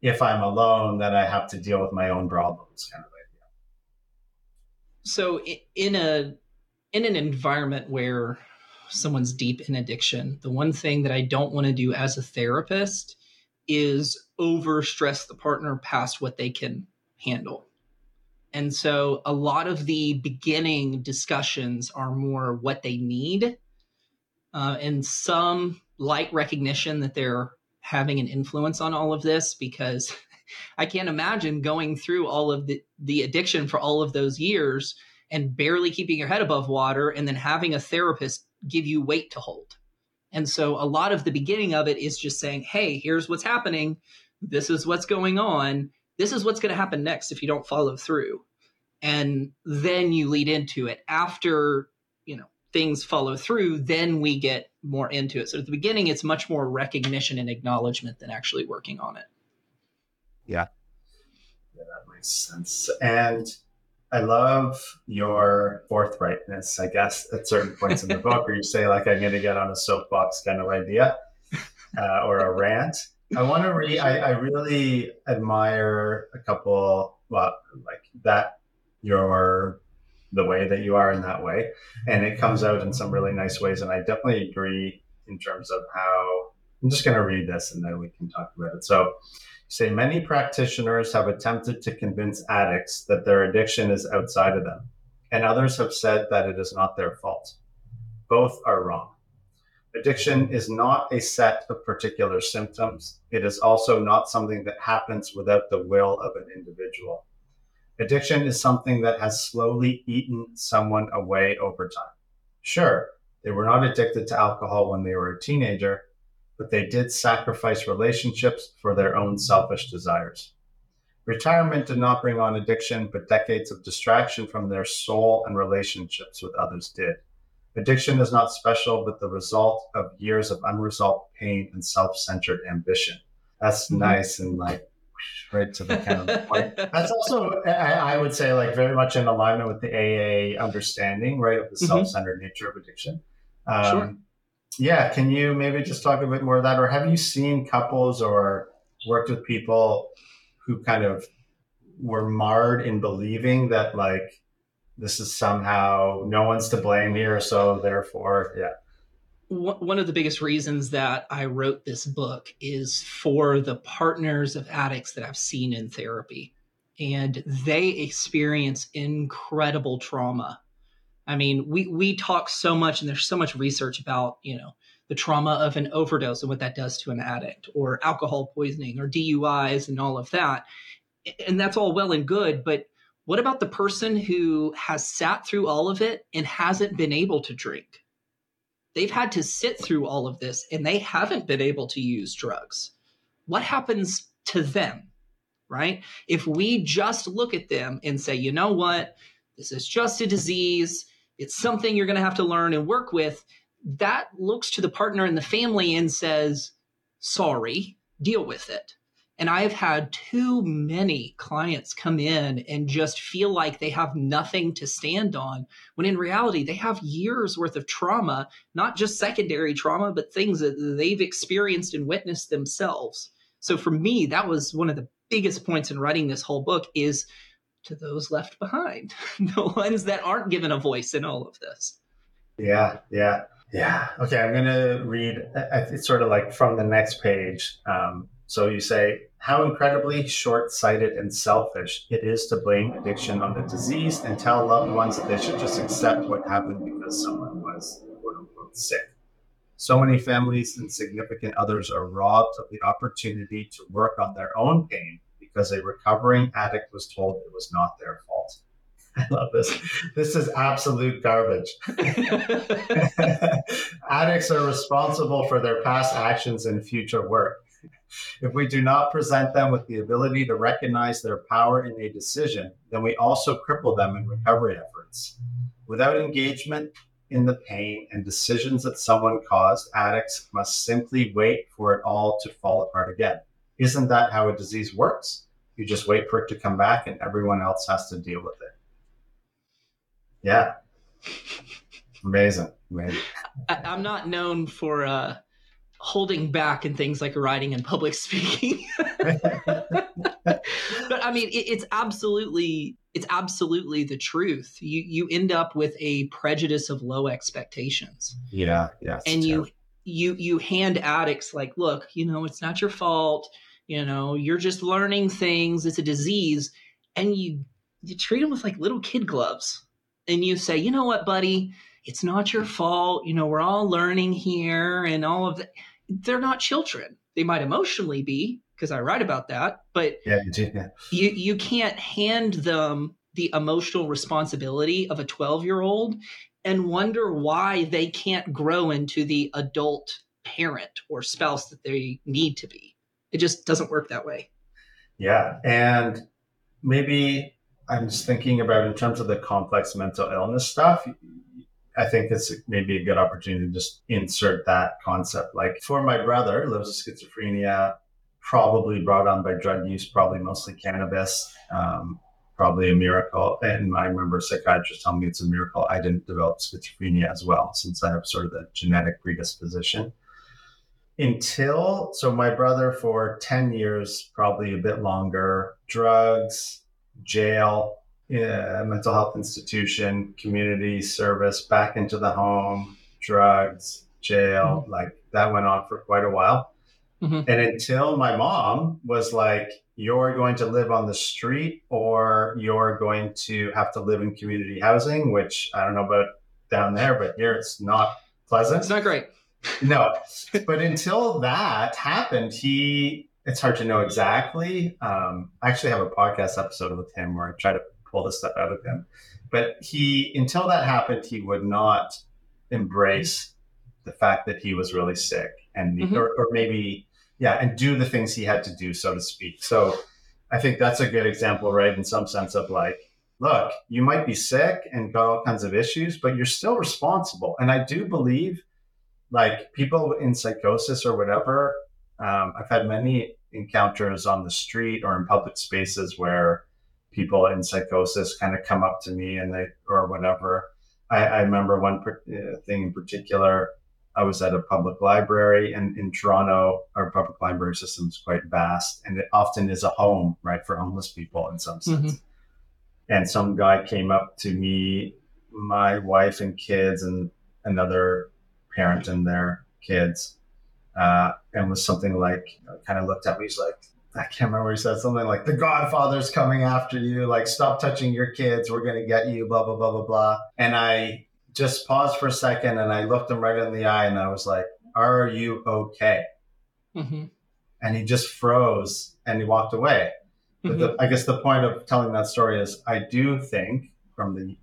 if I'm alone, then I have to deal with my own problems kind of idea. So in a in an environment where someone's deep in addiction, the one thing that I don't want to do as a therapist is over stress the partner past what they can handle. And so a lot of the beginning discussions are more what they need uh, and some light recognition that they're having an influence on all of this because [laughs] I can't imagine going through all of the, the addiction for all of those years and barely keeping your head above water and then having a therapist give you weight to hold. And so a lot of the beginning of it is just saying, hey, here's what's happening. This is what's going on. This is what's going to happen next if you don't follow through. And then you lead into it. After you know things follow through then we get more into it. So at the beginning it's much more recognition and acknowledgement than actually working on it. Yeah. Yeah that makes sense. And I love your forthrightness, I guess, at certain points in the book where you say, like, I'm going to get on a soapbox kind of idea uh, or a rant. I want to read. I, I really admire a couple. Well, like that. You're the way that you are in that way, and it comes out in some really nice ways. And I definitely agree in terms of how. I'm just going to read this, and then we can talk about it. So, say many practitioners have attempted to convince addicts that their addiction is outside of them, and others have said that it is not their fault. Both are wrong. Addiction is not a set of particular symptoms. It is also not something that happens without the will of an individual. Addiction is something that has slowly eaten someone away over time. Sure, they were not addicted to alcohol when they were a teenager, but they did sacrifice relationships for their own selfish desires. Retirement did not bring on addiction, but decades of distraction from their soul and relationships with others did. Addiction is not special, but the result of years of unresolved pain and self centered ambition. That's mm-hmm. nice and like right to the kind of [laughs] point. That's also, I, I, would say, like very much in alignment with the AA understanding, right, of the mm-hmm. self centered nature of addiction. Um, sure. Yeah, can you maybe just talk a bit more of that, or have you seen couples or worked with people who kind of were marred in believing that like this is somehow no one's to blame here, so therefore, yeah. One of the biggest reasons that I wrote this book is for the partners of addicts that I've seen in therapy. And they experience incredible trauma. I mean, we, we talk so much, and there's so much research about, you know, the trauma of an overdose and what that does to an addict, or alcohol poisoning, or DUIs, and all of that. And that's all well and good. But what about the person who has sat through all of it and hasn't been able to drink? They've had to sit through all of this and they haven't been able to use drugs. What happens to them? Right? If we just look at them and say, you know what? This is just a disease. It's something you're going to have to learn and work with that looks to the partner and the family and says, sorry, deal with it. And I've had too many clients come in and just feel like they have nothing to stand on, when in reality, they have years worth of trauma, not just secondary trauma, but things that they've experienced and witnessed themselves. So for me, that was one of the biggest points in writing this whole book is to those left behind, [laughs] the ones that aren't given a voice in all of this. Yeah, yeah. Yeah. Okay. I'm going to read. It's sort of like from the next page. Um, so you say, how incredibly short sighted and selfish it is to blame addiction on the disease and tell loved ones that they should just accept what happened because someone was quote unquote sick. So many families and significant others are robbed of the opportunity to work on their own pain because a recovering addict was told it was not their fault. [laughs] I love this. This is absolute garbage. [laughs] [laughs] Addicts are responsible for their past actions and future work. If we do not present them with the ability to recognize their power in a decision, then we also cripple them in recovery efforts. Without engagement in the pain and decisions that someone caused, addicts must simply wait for it all to fall apart again. Isn't that how a disease works? You just wait for it to come back and everyone else has to deal with it. Yeah. Amazing. Amazing. I, am not known for uh, holding back in things like writing and public [laughs] speaking. [laughs] but I mean, it, it's absolutely it's absolutely the truth. You you end up with a prejudice of low expectations. Yeah, yeah. And you you you hand addicts like, look, you know, it's not your fault. You know, you're just learning things. It's a disease, and you you treat them with like little kid gloves and you say, you know what, buddy, it's not your fault. You know, we're all learning here and all of that. They're not children. They might emotionally be because I write about that, but yeah, you, do, yeah. you you can't hand them the emotional responsibility of a 12 year old and wonder why they can't grow into the adult parent or spouse that they need to be. It just doesn't work that way. Yeah. And maybe I'm just thinking about in terms of the complex mental illness stuff. I think it's maybe a good opportunity to just insert that concept. Like for my brother, lives with schizophrenia, probably brought on by drug use, probably mostly cannabis, um, probably a miracle. And I remember a psychiatrist telling me it's a miracle I didn't develop schizophrenia as well, since I have sort of the genetic predisposition. Until, so my brother for 10 years, probably a bit longer, drugs, jail, yeah, mental health institution, community service, back into the home, drugs, jail. Mm-hmm. Like that went on for quite a while. Mm-hmm. And until my mom was like, you're going to live on the street or you're going to have to live in community housing, which I don't know about down there, but here it's not pleasant. It's not great. No. But until that happened, he it's hard to know exactly. Um, I actually have a podcast episode with him where I try to pull this stuff out of him. But he, until that happened, he would not embrace the fact that he was really sick and, mm-hmm. or, or maybe, yeah, and do the things he had to do, so to speak. So I think that's a good example, right? In some sense of like, look, you might be sick and got all kinds of issues, but you're still responsible. And I do believe like people in psychosis or whatever um, I've had many encounters on the street or in public spaces where people in psychosis kind of come up to me and they or whatever. I, I remember one uh, thing in particular. I was at a public library, and in Toronto, our public library system is quite vast, and it often is a home, right, for homeless people in some sense. Mm-hmm. And some guy came up to me, my wife and kids, and another parent and their kids, uh, and was something like, kind of looked at me. He's like, I can't remember. He said something like, "The Godfather's coming after you. Like, stop touching your kids. We're gonna get you." Blah blah blah blah blah. And I just paused for a second and I looked him right in the eye and I was like, "Are you okay?" Mm-hmm. And he just froze and he walked away. Mm-hmm. The, I guess the point of telling that story is, I do think from the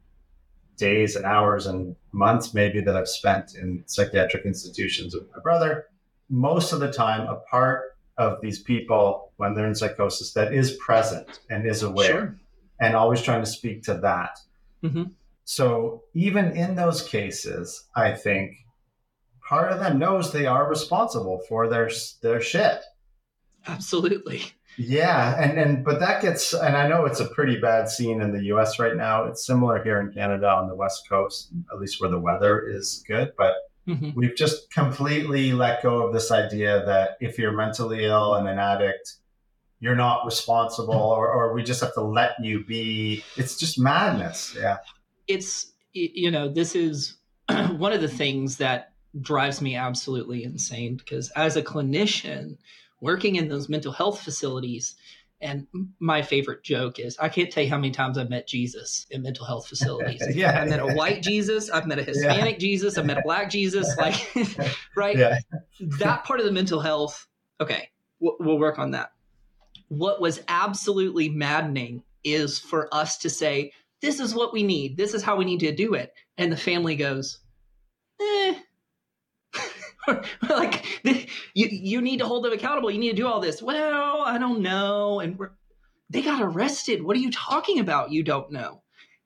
days and hours and months maybe that I've spent in psychiatric institutions with my brother, most of the time, a part of these people when they're in psychosis that is present and is aware sure. and always trying to speak to that. Mm-hmm. So even in those cases, I think part of them knows they are responsible for their their shit. Absolutely. Yeah, and and but that gets and I know it's a pretty bad scene in the US right now. It's similar here in Canada on the west coast, at least where the weather is good, but Mm-hmm. We've just completely let go of this idea that if you're mentally ill and an addict, you're not responsible or, or we just have to let you be. It's just madness. Yeah. It's, you know, this is [clears throat] one of the things that drives me absolutely insane because as a clinician working in those mental health facilities, and my favorite joke is I can't tell you how many times I've met Jesus in mental health [laughs] facilities. [laughs] yeah, I've met a white Jesus, I've met a Hispanic yeah. Jesus, I've met a black Jesus, [laughs] like, right? Yeah. that part of the mental health, okay, we'll, we'll work on that. What was absolutely maddening is for us to say, this is what we need, this is how we need to do it. And the family goes, eh, [laughs] like you you need to hold them accountable. You need to do all this. Well, I don't know. And they got arrested. What are you talking about? You don't know.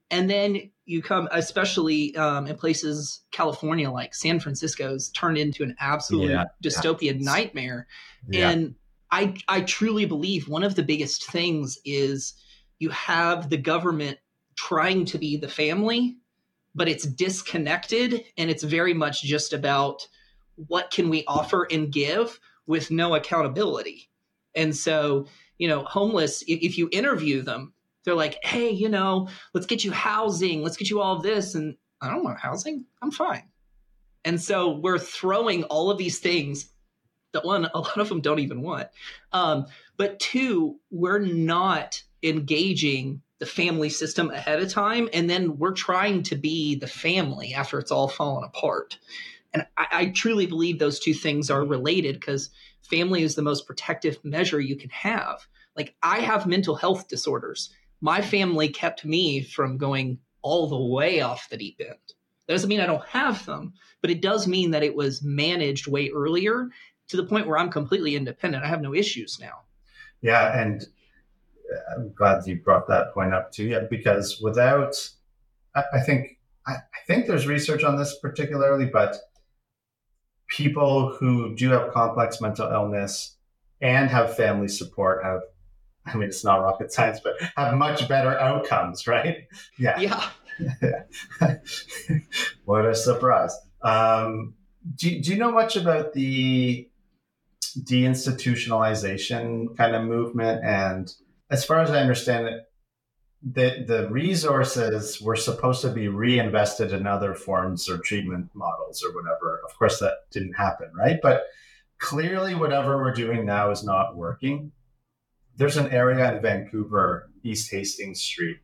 And then you come, especially um, in places California, like San Francisco's turned into an absolute yeah, dystopian yeah. nightmare. Yeah. And I I truly believe one of the biggest things is you have the government trying to be the family, but it's disconnected and it's very much just about what can we offer and give with no accountability. And so, you know, homeless, if, if you interview them, they're like, hey, you know, let's get you housing, let's get you all this. And I don't want housing, I'm fine. And so we're throwing all of these things that one, a lot of them don't even want. Um, but two, we're not engaging the family system ahead of time. And then we're trying to be the family after it's all fallen apart. And I, I truly believe those two things are related because family is the most protective measure you can have. Like I have mental health disorders. My family kept me from going all the way off the deep end. That doesn't mean I don't have them, but it does mean that it was managed way earlier to the point where I'm completely independent. I have no issues now. Yeah, and uh, I'm glad you brought that point up too. Yeah, because without, I, I think I, I think there's research on this particularly, but people who do have complex mental illness and have family support have I mean, it's not rocket science, but have much better outcomes, right? Yeah. Yeah. [laughs] what a surprise. Um, do, do you know much about the deinstitutionalization kind of movement? And as far as I understand it, the the resources were supposed to be reinvested in other forms or treatment models or whatever. Of course, that didn't happen, right? But clearly, whatever we're doing now is not working. There's an area in Vancouver, East Hastings Street,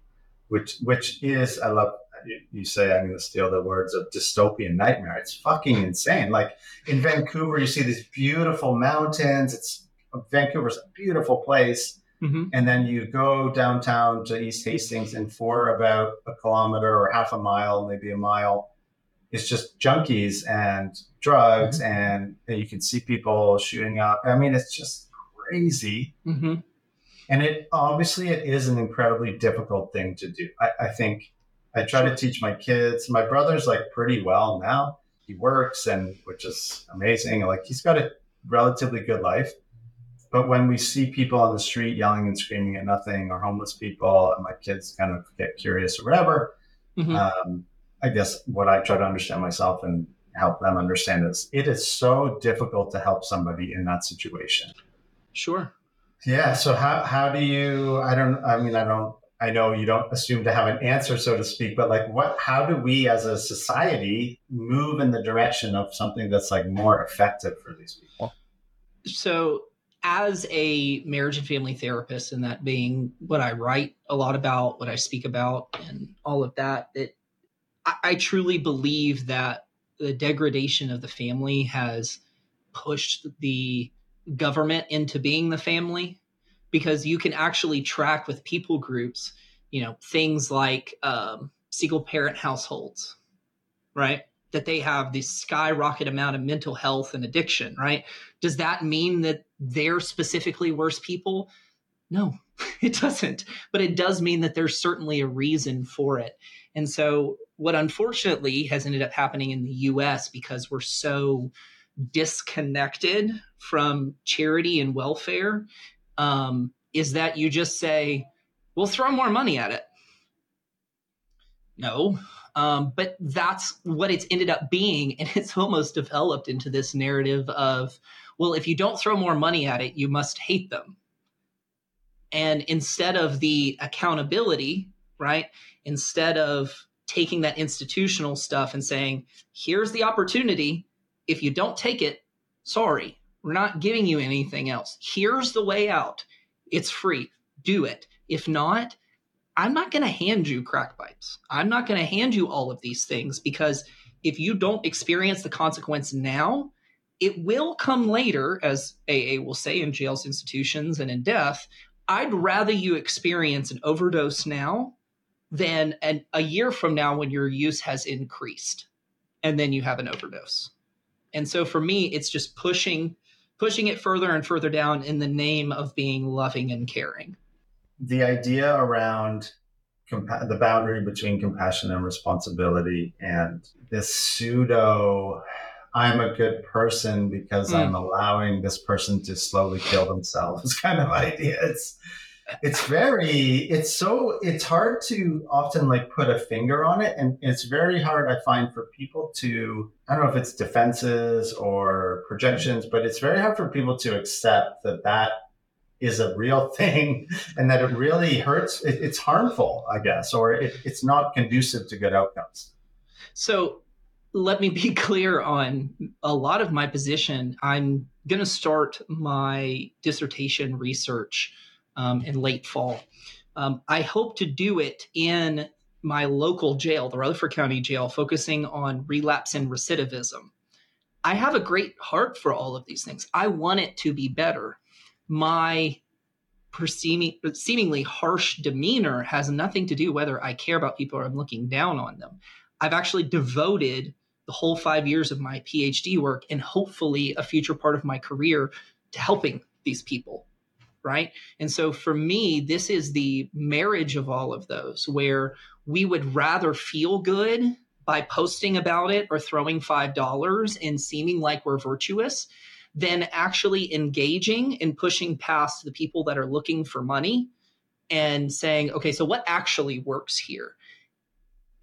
which which is I love. You say I'm going to steal the words of dystopian nightmare. It's fucking insane. Like in Vancouver, you see these beautiful mountains. It's Vancouver's a beautiful place Mm-hmm. And then you go downtown to East Hastings, and for about a kilometer or half a mile, maybe a mile, it's just junkies and drugs, mm-hmm. and you can see people shooting up. I mean, it's just crazy. Mm-hmm. And it obviously it is an incredibly difficult thing to do. I, I think I try to teach my kids. My brother's like pretty well now. He works, and which is amazing. Like he's got a relatively good life but when we see people on the street yelling and screaming at nothing, or homeless people, and my kids kind of get curious or whatever, mm-hmm. um, I guess what I try to understand myself and help them understand is It is so difficult to help somebody in that situation. Sure. Yeah. So how how do you? I don't. I mean, I don't. I know you don't assume to have an answer, so to speak, but like, what? How do we, as a society, move in the direction of something that's like more effective for these people? So, as a marriage and family therapist, and that being what I write a lot about, what I speak about, and all of that, it I, I truly believe that the degradation of the family has pushed the government into being the family because you can actually track with people groups, you know, things like um, single parent households, right? That they have this skyrocket amount of mental health and addiction, right? Does that mean that they're specifically worse people? No, [laughs] it doesn't. But it does mean that there's certainly a reason for it. And so, what unfortunately has ended up happening in the US because we're so disconnected from charity and welfare um, is that you just say, we'll throw more money at it. No, um, but that's what it's ended up being. And [laughs] it's almost developed into this narrative of, well, if you don't throw more money at it, you must hate them. And instead of the accountability, right? Instead of taking that institutional stuff and saying, here's the opportunity. If you don't take it, sorry, we're not giving you anything else. Here's the way out. It's free. Do it. If not, I'm not going to hand you crack pipes. I'm not going to hand you all of these things because if you don't experience the consequence now, it will come later, as AA will say in jails, institutions, and in death. I'd rather you experience an overdose now than an, a year from now when your use has increased and then you have an overdose. And so for me, it's just pushing pushing it further and further down in the name of being loving and caring. The idea around compa- the boundary between compassion and responsibility and this pseudo I'm a good person because mm. I'm allowing this person to slowly kill themselves [laughs] kind of idea. It's it's very it's so it's hard to often like put a finger on it and it's very hard i find for people to i don't know if it's defenses or projections but it's very hard for people to accept that that is a real [laughs] thing and that it really hurts it, it's harmful i guess or it, it's not conducive to good outcomes so let me be [laughs] clear on a lot of my position i'm going to start my dissertation research um, in late fall. Um, I hope to do it in my local jail, the Rutherford County Jail, focusing on relapse and recidivism. I have a great heart for all of these things. I want it to be better. My perceiving, seemingly harsh demeanor has nothing to do whether I care about people or I'm looking down on them. I've actually devoted the whole five years of my PhD work and hopefully a future part of my career to helping these people right? And so for me, this is the marriage of all of those where we would rather feel good by posting about it or throwing $5 and seeming like we're virtuous than actually engaging and pushing past the people that are looking for money and saying, okay, so what actually works here?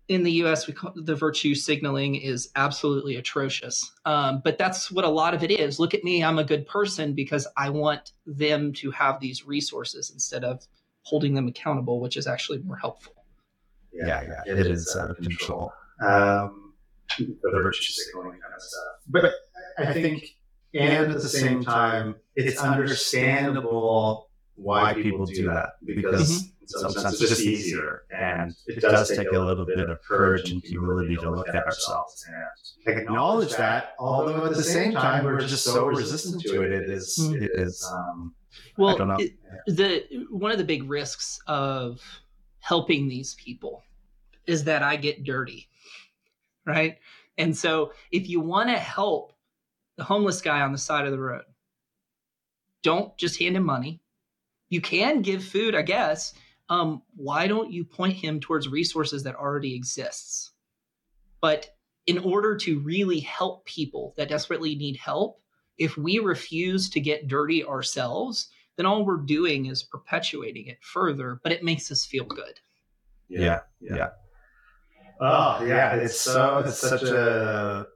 in the US, we call, the virtue signaling is absolutely atrocious. Um, but that's what a lot of it is. Look at me, I'm a good person because I want them to have these resources instead of holding them accountable, which is actually more helpful. Yeah, yeah, it, it is out of control. Um, the virtue signaling kind of stuff. But I think, and at the same time, it's understandable why people do that because. Mm-hmm in some sense, it's just easier. And it does take a little bit of courage and humility to look at ourselves and acknowledge that. Although at the same time, we're just so resistant to it. It is, hmm. it is, um, well, it, the one of the big risks of helping these people is that I get dirty, right? And so, if you want to help the homeless guy on the side of the road, don't just hand him money. You can give food, I guess, um, why don't you point him towards resources that already exists? But in order to really help people that desperately need help, if we refuse to get dirty ourselves, then all we're doing is perpetuating it further, but it makes us feel good. Yeah. Yeah. Oh, yeah. It's so, it's such a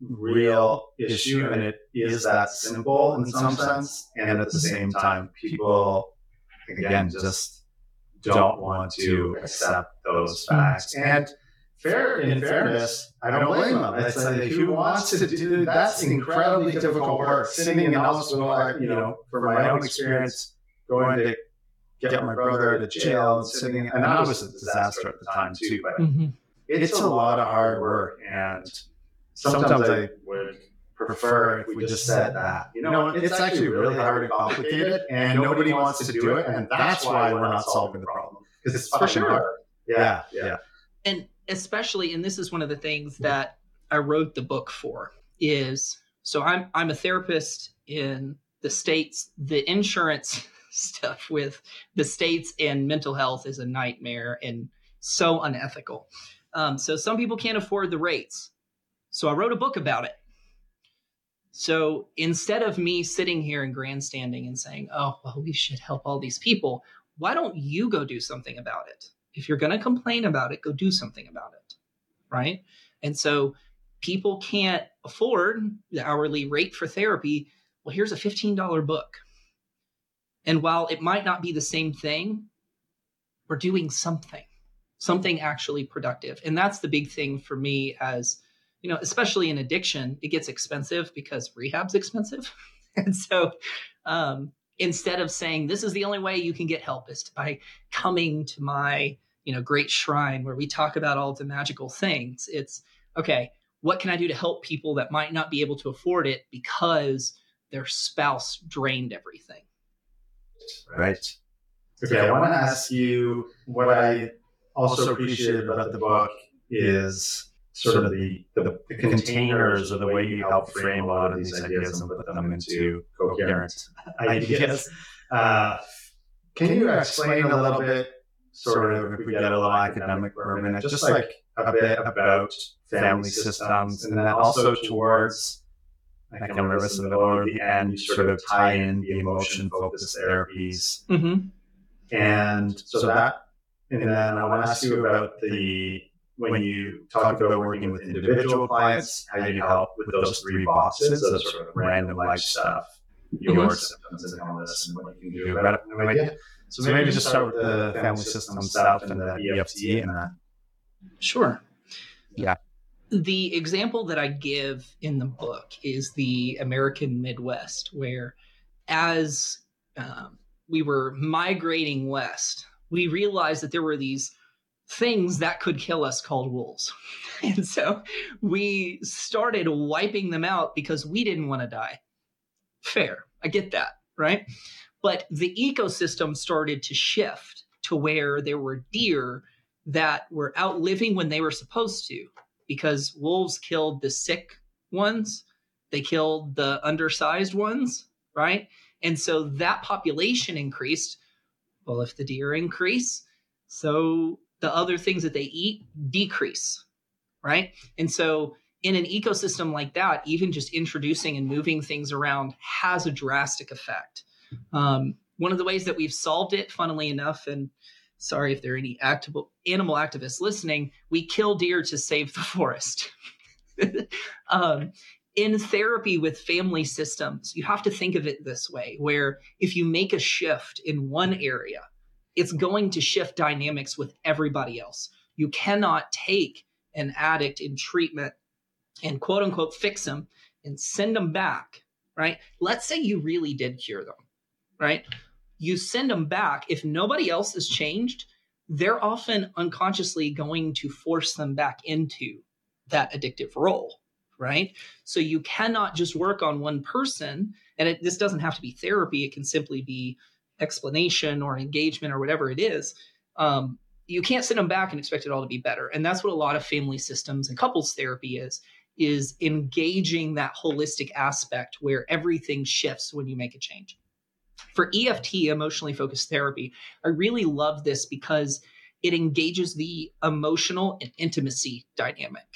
real issue and it is that simple in some sense. And at the same time, people, again, just don't want to accept those facts. And fair in fairness, I don't blame them. It's like who wants to do that's incredibly difficult work. Sitting in hospital, you know, from my own experience, going to get my brother of jail and sitting, and that was a disaster at the time too. But mm-hmm. it's a lot of hard work, and sometimes I would prefer if we just said that. You know, it's actually really hard and complicated, and nobody wants to do it, and that's why we're not solving the problem because it's for sure. Yeah, yeah. And especially, and this is one of the things that I wrote the book for is so I'm I'm a therapist in the states. The insurance [laughs] stuff with the states and mental health is a nightmare and so unethical. Um, so some people can't afford the rates. So I wrote a book about it. So instead of me sitting here and grandstanding and saying, oh, well, we should help all these people, why don't you go do something about it? If you're going to complain about it, go do something about it. Right. And so people can't afford the hourly rate for therapy. Well, here's a $15 book. And while it might not be the same thing, we're doing something, something actually productive. And that's the big thing for me as, you know, especially in addiction, it gets expensive because rehab's expensive. [laughs] and so um, instead of saying this is the only way you can get help is by coming to my, you know, great shrine where we talk about all the magical things, it's okay, what can I do to help people that might not be able to afford it because their spouse drained everything? right? Okay, I want to ask you what I also appreciate about the book is sort of the, the, the, containers or the way you help frame a lot of these ideas and put them into coherent ideas. Uh, can you explain a little bit, sort of, if we get a little academic for a minute, just like a bit about family systems and then also towards I can remember some of the the end, you sort of tie in the emotion focused therapies. Mm-hmm. And so that, and then I want to ask you about the, when you talk about working with individual clients, how do you help with those three boxes of sort of random life stuff, your symptoms and illness, and what you can do about it. No idea. So, so maybe just start with the family system stuff and the EFT and that. Sure. Yeah the example that I give in the book is the American Midwest, where as um, we were migrating west, we realized that there were these things that could kill us called wolves. [laughs] And so we started wiping them out because we didn't want to die. Fair. I get that, right? But the ecosystem started to shift to where there were deer that were out living when they were supposed to because wolves killed the sick ones, they killed the undersized ones, right? And so that population increased. Well, if the deer increase, so the other things that they eat decrease, right? And so in an ecosystem like that, even just introducing and moving things around has a drastic effect. Um, one of the ways that we've solved it, funnily enough, and sorry if there are any animal activists listening, we kill deer to save the forest. [laughs] um, in therapy with family systems, you have to think of it this way where if you make a shift in one area, it's going to shift dynamics with everybody else. You cannot take an addict in treatment and quote unquote fix them and send them back, right? Let's say you really did cure them, right? you send them back. If nobody else has changed, they're often unconsciously going to force them back into that addictive role, right? So you cannot just work on one person. And it, this doesn't have to be therapy, it can simply be explanation or engagement or whatever it is. Um, you can't send them back and expect it all to be better. And that's what a lot of family systems and couples therapy is is engaging that holistic aspect where everything shifts when you make a change. For EFT, emotionally focused therapy, I really love this because it engages the emotional and intimacy dynamic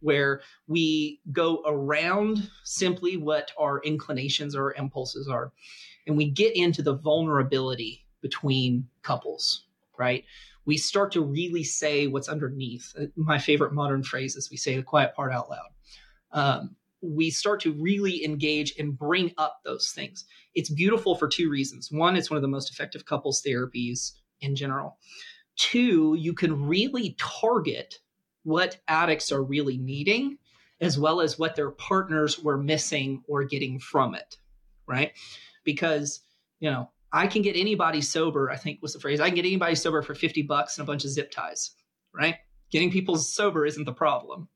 where we go around simply what our inclinations or impulses are and we get into the vulnerability between couples right we start to really say what's underneath my favorite modern phrase is we say the quiet part out loud um, we start to really engage and bring up those things. It's beautiful for two reasons. One, it's one of the most effective couples therapies in general. Two, you can really target what addicts are really needing as well as what their partners were missing or getting from it, right? Because, you know, I can get anybody sober, I think was the phrase. I can get anybody sober for 50 bucks and a bunch of zip ties, right? Getting people sober isn't the problem,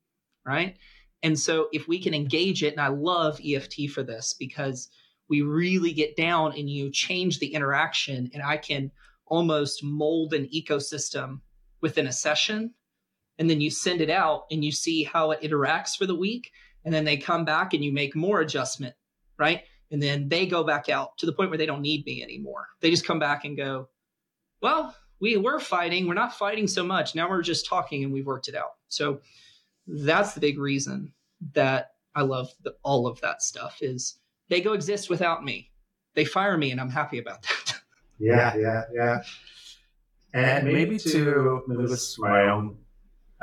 right? And so if we can engage it, and I love EFT for this because we really get down and you change the interaction, and I can almost mold an ecosystem within a session and then you send it out and you see how it interacts for the week and then they come back and you make more adjustment right and then they go back out to the point where they don't need me anymore. They just come back and go well we were fighting. We're not fighting so much. Now we're just talking and we've worked it out. So that's the big reason that i love the, all of that stuff is they go exist without me. They fire me and i'm happy about that. [laughs] Yeah yeah yeah. And maybe to maybe this is my own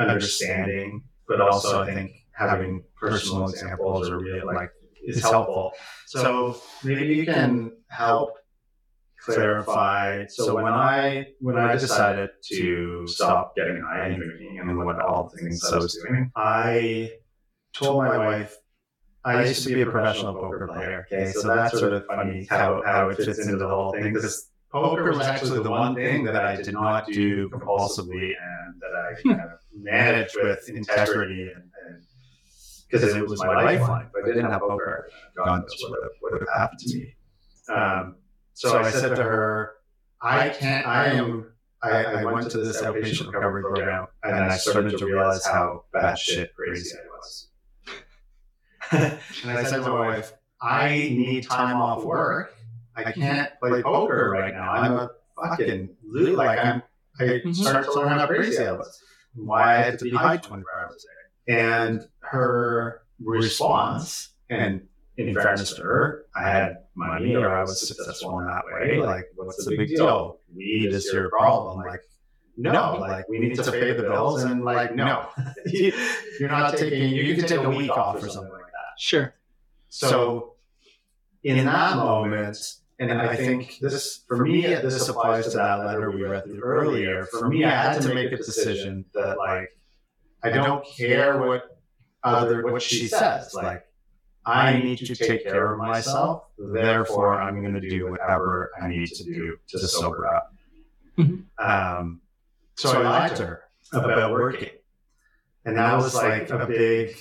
understanding, but also I think having personal examples or real like is helpful. So maybe you can help clarify. So when I when I decided to stop getting high and drinking and what all the things I was doing, I told my wife I used to be a professional poker player. Okay, so that's sort of funny how, how it fits into the whole thing because poker was actually the one thing that I did not do compulsively and that I kind of managed with integrity and because it was my lifeline. If I didn't have poker, God knows what would have happened to me. Um, so I said to her, I can't, I am, I, I went to this outpatient recovery program and I started to realize how bad shit crazy I was. [laughs] and I said to my wife, I need time off work I can't play poker right now. I'm a fucking like I'm. I mm-hmm. started to learn how crazy I was. Why I had to be high 24 hours a day. And her response, and in fairness to her, I had money or I was successful in that way. Like, what's the big deal? Weed is your problem. Like, no, like we need to pay the bills, and like, no, [laughs] [laughs] you're not taking. You can take a week off or something like that. Sure. So, in that moment, and I think this, for me, this applies to that letter we read through earlier. For me, I had to make a decision that, like, I don't care what other what she says. Like, I need to take care of myself. Therefore, I'm going to do whatever I need to do to sober up. Mm-hmm. [laughs] Um, so I lied to her about working, and that was like a big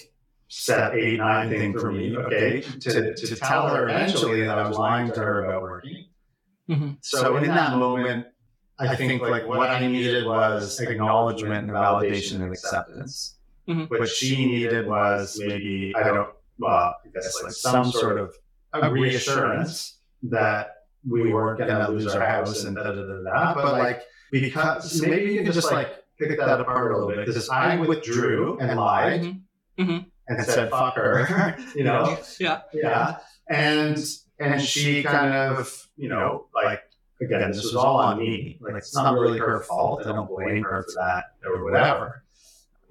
step eight, nine thing for me, okay, to, to tell her eventually that I was lying to her about working. Mm-hmm. So in that moment, I think like what I needed was acknowledgement and validation and acceptance. Mm-hmm. What she needed was maybe, I don't, well, I guess like some sort of reassurance that we weren't going to lose our house and da da da da. But like, because maybe you can just like pick that apart a little bit because I withdrew and lied. Mm-hmm. mm-hmm and said fuck her, [laughs] you know? Yeah. Yeah. And and she kind of, you know, like again, this was all on me. Like it's not really her fault. I don't blame her for that or whatever.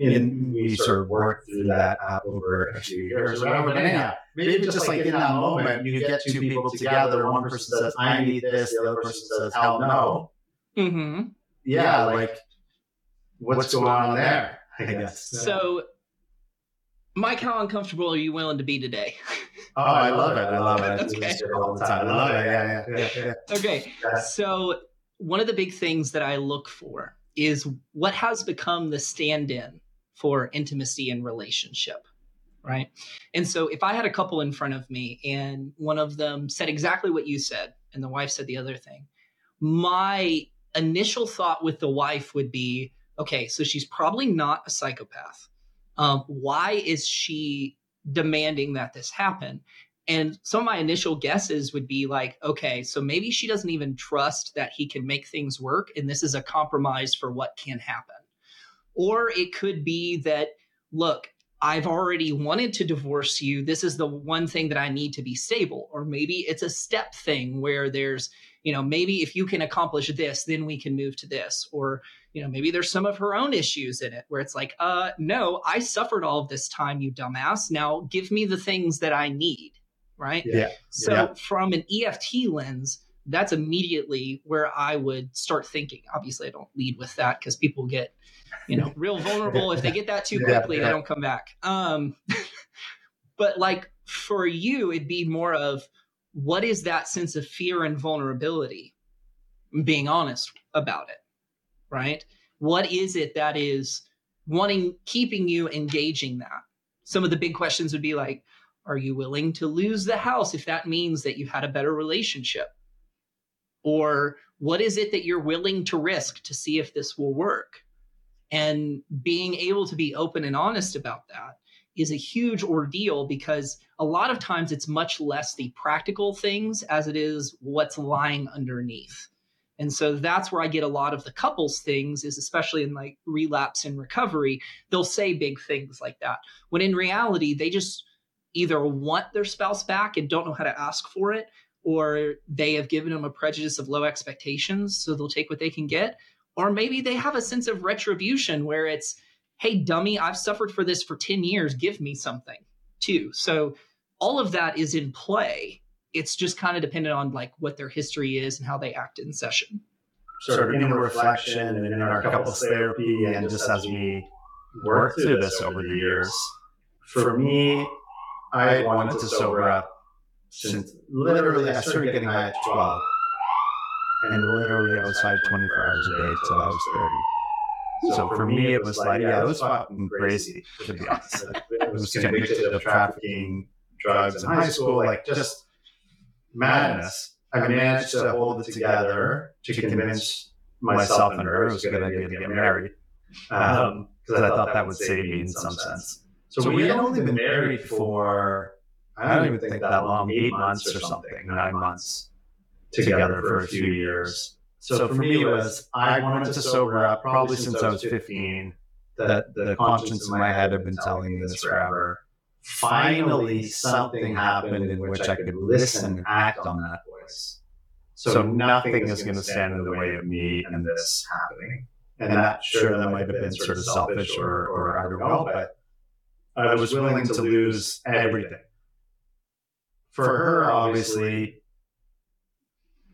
And we sort of worked through that over a few years or whatever. But anyhow, maybe just like in that moment, you get two people together. One person says, I need this. The other person says, hell no. Mm-hmm. Yeah, like what's going on there? I guess. So Mike, how uncomfortable are you willing to be today? [laughs] Oh, I love it. I love it. okay. all the time. I love it. Yeah, yeah, yeah. yeah. Okay. So, one of the big things that I look for is what has become the stand in for intimacy and relationship. Right. And so, if I had a couple in front of me and one of them said exactly what you said, and the wife said the other thing, my initial thought with the wife would be okay, so she's probably not a psychopath um, why is she demanding that this happen? And some of my initial guesses would be like, okay, so maybe she doesn't even trust that he can make things work, and this is a compromise for what can happen. Or it could be that, look, I've already wanted to divorce you. This is the one thing that I need to be stable. Or maybe it's a step thing where there's, you know, maybe if you can accomplish this, then we can move to this. Or, you know, maybe there's some of her own issues in it where it's like, uh, no, I suffered all of this time, you dumbass. Now give me the things that I need. Right. Yeah. So Yeah. from an EFT lens, that's immediately where I would start thinking. Obviously, I don't lead with that because people get, you know, real vulnerable. If they get that too [laughs] Yeah, quickly, yeah. they don't come back. Um, [laughs] but like for you, it'd be more of what is that sense of fear and vulnerability? Being honest about it, right? What is it that is wanting, keeping you engaging that? Some of the big questions would be like, are you willing to lose the house if that means that you've had a better relationship? Or what is it that you're willing to risk to see if this will work? And being able to be open and honest about that is a huge ordeal because a lot of times it's much less the practical things as it is what's lying underneath. And so that's where I get a lot of the couples things is especially in like relapse and recovery, they'll say big things like that. When in reality, they just either want their spouse back and don't know how to ask for it, or they have given them a prejudice of low expectations, so they'll take what they can get. Or maybe they have a sense of retribution where it's, hey, dummy, I've suffered for this for 10 years, give me something too. So all of that is in play. It's just kind of dependent on like what their history is and how they act in session. sort of in reflection and in our couples therapy, and just as we work through this over the years, for me, I wanted to sober up since literally I started getting high at 12. And literally high 24 hours a day till I was 30. So for me, it was like, yeah, it was fucking crazy, to be honest. I was convicted of trafficking drugs in high school, like just madness. I managed to hold it together to convince myself and her it was a good idea to get married because um, um, I thought that would save me in some sense. So we had only been married for I don't even think that long, eight months or something, nine months together for a few years. So for me, it was I wanted to sober up probably since I was 15. That the conscience in my head had been telling me this forever. Finally, something happened in which I could listen and act on that voice. So nothing is going to stand in the way of me and this happening. And that sure that might have been sort of selfish or, or I don't know, but I was willing to lose everything. For her, obviously,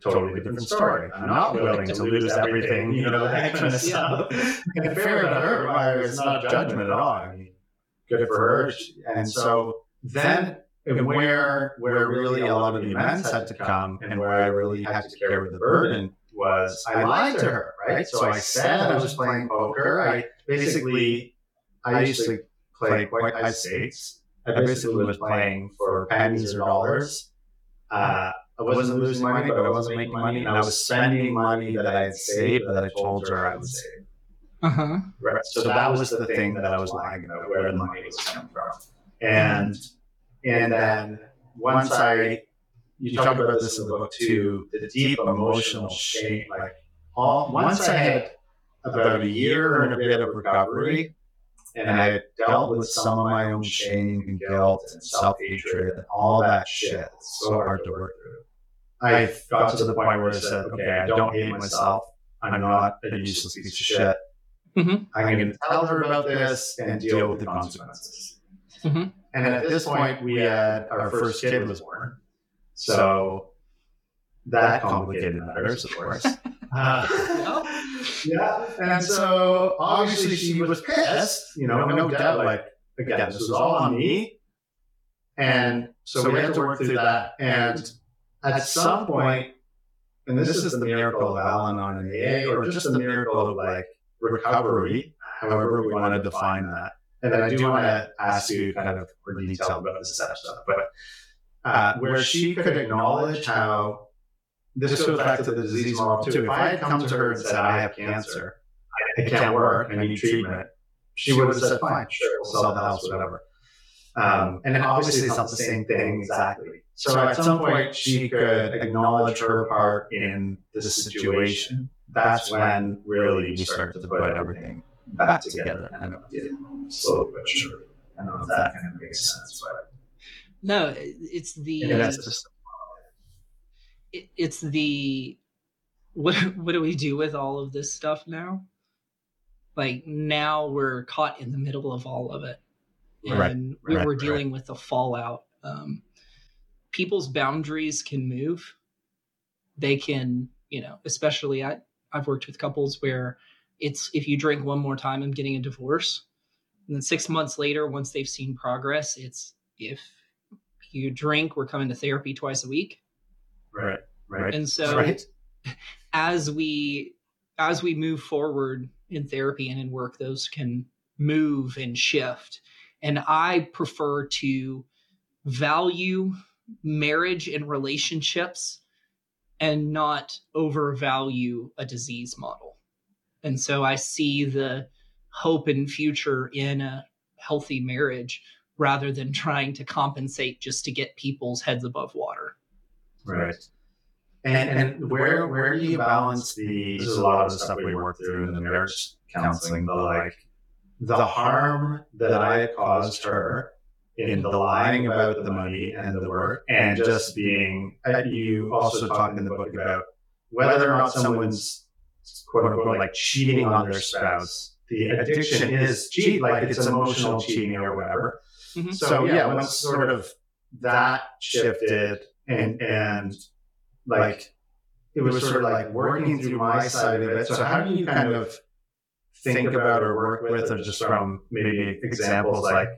totally different story. I'm not willing to lose everything, you know, [laughs] that kind of stuff. [laughs] And fair to her, it's not judgment at all. I mean, good for her. And so then where where really a lot of the events had to come and where I really had to carry the burden was I lied to her, right? So I said I was playing poker. I basically I used to play quite high stakes. I basically was playing for pennies or dollars. Uh, I wasn't losing money, but I wasn't making money, and I was spending money that I had saved that I told her I would save. Uh huh. Right. So that was the thing that I was lying about, where the money was coming from. And and then once I, you talk about this in the book too, the deep emotional shame. Like all once I had about a year and a bit of recovery, and I had dealt with some of my own shame and guilt and self hatred and all that shit. It's so hard to work through. I got to the point where I said, okay, I don't hate myself. I'm not a useless piece of shit. Mhm. I'm going to tell her about this and deal with the consequences. Mhm. And at this point, we had our first kid was born. So that complicated matters, of course. [laughs] Uh, [laughs] yeah. And so obviously she was pissed, you know, no doubt. Like, again, this was all on me. And so we had to work through that. And at some point, and this is the miracle of Al Anon and AA, or just the miracle of like recovery, however we want to define that. And then I do want to ask you kind of more detail about this stuff, but uh, where she could acknowledge how this goes back to the disease model too. If I had come to her and said, I have cancer, I, I can't work, I need treatment, she would have said, fine, sure, we'll sell the house, whatever. Um, and then obviously it's not the same thing exactly. So at some point, she could acknowledge her part in the situation. That's when really we start to put everything back together and slowly but surely. I don't know if that kind of makes sense, but no, it's the yeah, that's just it, it's the what what do we do with all of this stuff now? Like now we're caught in the middle of all of it, and Right, we, right, we're right. dealing with the fallout. Um, people's boundaries can move. They can, you know, especially I I've worked with couples where it's if you drink one more time, I'm getting a divorce, and then six months later, once they've seen progress, it's if you drink, we're coming to therapy twice a week. right, right. And so right. as we as we move forward in therapy and in work those can move and shift and i prefer to value marriage and relationships and not overvalue a disease model and so i see the hope and future in a healthy marriage rather than trying to compensate just to get people's heads above water Right. And and where where do you balance the this is a lot of the stuff we work through in the marriage counseling, but like the harm that I caused her in the lying about the money and the work and just being you also talk in the book about whether or not someone's quote unquote like cheating on their spouse. The addiction is cheat, like it's emotional cheating or whatever. Mhm. So yeah, once sort of that shifted and and like it was sort of like working through my side of it. So how do you kind of think about or work with, or just from maybe examples like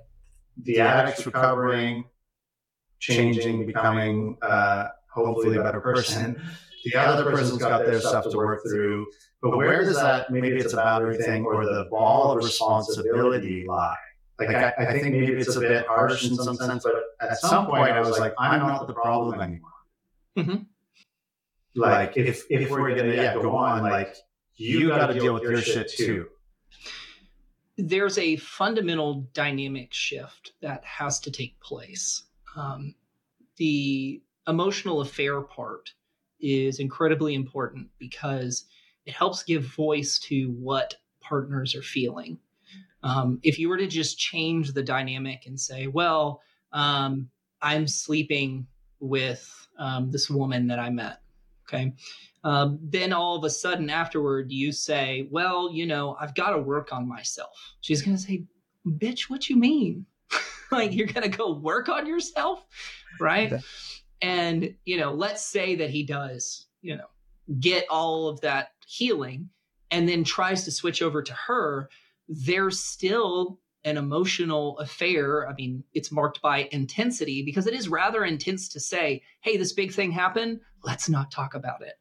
the addict's recovering, changing, becoming uh, hopefully a better person. [laughs] The other person's got their stuff to work through. But where does that maybe it's a boundary thing or the ball of responsibility lie? Like I, I think maybe it's a bit harsh in some sense, but at some point I was like, I'm not the problem anymore. Mhm. Like if if we're gonna yeah go on, like you got to deal with your shit too. There's a fundamental dynamic shift that has to take place. Um, the emotional affair part is incredibly important because it helps give voice to what partners are feeling. Um, if you were to just change the dynamic and say, well, um, I'm sleeping with um, this woman that I met, okay, um, then all of a sudden afterward you say well you know i've got to work on myself. She's going to say bitch what you mean? [laughs] Like you're going to go work on yourself right? Okay. and you know let's say that he does you know get all of that healing and then tries to switch over to her there's still an emotional affair. I mean it's marked by intensity because it is rather intense to say hey this big thing happened let's not talk about it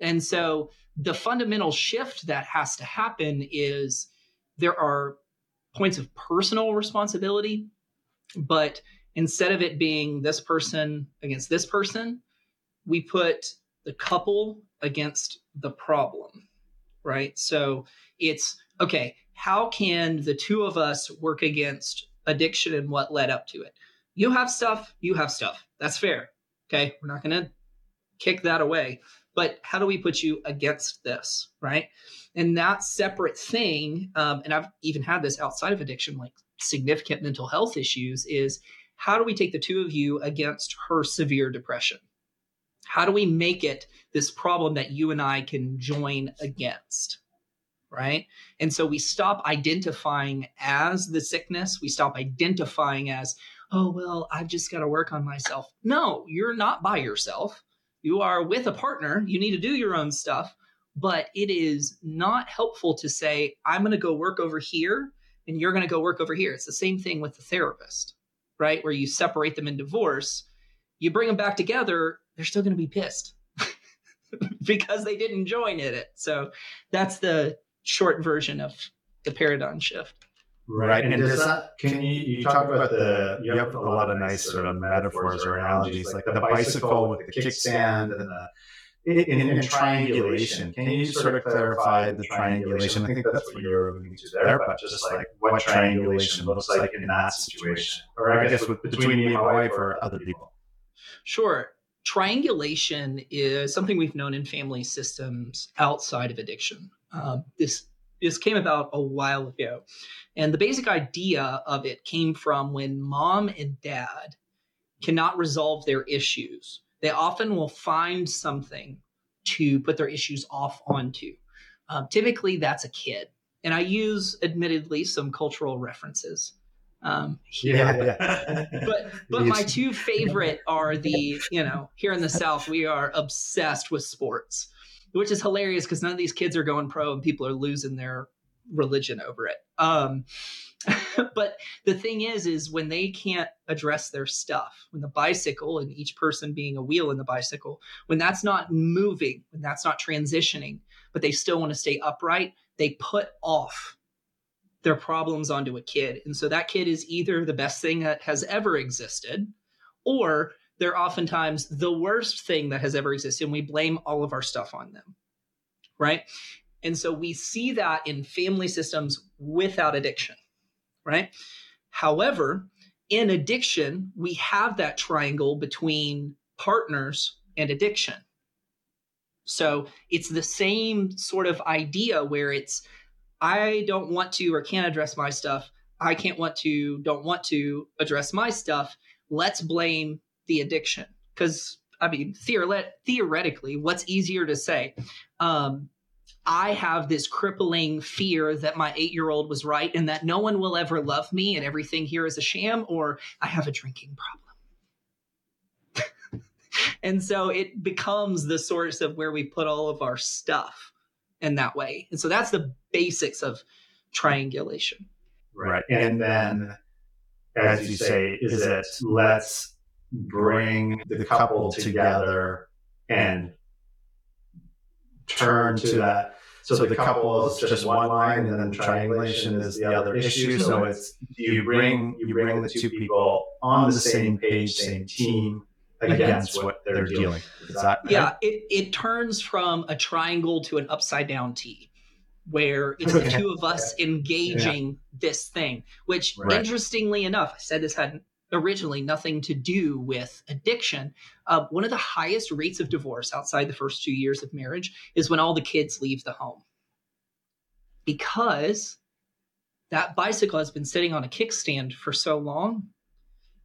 and so the fundamental shift that has to happen is there are points of personal responsibility, but instead of it being this person against this person, we put the couple against the problem, right? So it's okay, how can the two of us work against addiction and what led up to it? You have stuff, you have stuff. That's fair. Okay. We're not going to kick that away. But how do we put you against this right? And that separate thing um, and i've even had this outside of addiction like significant mental health issues is how do we take the two of you against her severe depression? How do we make it this problem that you and i can join against right? And so we stop identifying as the sickness. We stop identifying as oh well i've just got to work on myself. No you're not by yourself you are with a partner you need to do your own stuff but it is not helpful to say i'm going to go work over here and you're going to go work over here. It's the same thing with the therapist right? Where you separate them in divorce you bring them back together they're still going to be pissed [laughs] because they didn't join in it. So that's the short version of the paradigm shift Right. And does that, can you, you talk about the, you have a lot of nice sort of metaphors or analogies, like the bicycle with the kickstand and the, in, in triangulation. Can you sort of clarify the triangulation? I think that's what you're alluding to there, but just like what triangulation looks like in that situation, or I guess with, between me and my wife or other people. Sure. Triangulation is something we've known in family systems outside of addiction. Uh, this this came about a while ago. And the basic idea of it came from when mom and dad cannot resolve their issues. They often will find something to put their issues off onto. Um, typically, that's a kid. And I use, admittedly, some cultural references. Um, yeah, yeah. [laughs] but but my two favorite are the you know here in the South we are obsessed with sports, which is hilarious because none of these kids are going pro and people are losing their religion over it. Um, [laughs] but the thing is, is when they can't address their stuff, when the bicycle and each person being a wheel in the bicycle, when that's not moving, when that's not transitioning, but they still want to stay upright, they put off their problems onto a kid. And so that kid is either the best thing that has ever existed, or they're oftentimes the worst thing that has ever existed. And we blame all of our stuff on them. Right. And so we see that in family systems without addiction. Right. However, in addiction, we have that triangle between partners and addiction. So it's the same sort of idea where it's I don't want to or can't address my stuff. I can't want to, don't want to address my stuff. Let's blame the addiction. Because, I mean, theoretically, what's easier to say? Um, I have this crippling fear that my eight year old was right and that no one will ever love me and everything here is a sham, or I have a drinking problem. [laughs] and so it becomes the source of where we put all of our stuff in that way. And so that's the basics of triangulation. Right. And then, as you say, is it let's bring the couple together and turn to that. So, so the couple is just one line, and then triangulation is the other issue. So it's you bring you bring the two people on the same page, same team against what they're dealing. Is that yeah? Right? It it turns from a triangle to an upside down T where it's the two of us engaging yeah. this thing, which right. interestingly enough, I said this had originally nothing to do with addiction. Uh, one of the highest rates of divorce outside the first two years of marriage is when all the kids leave the home. Because that bicycle has been sitting on a kickstand for so long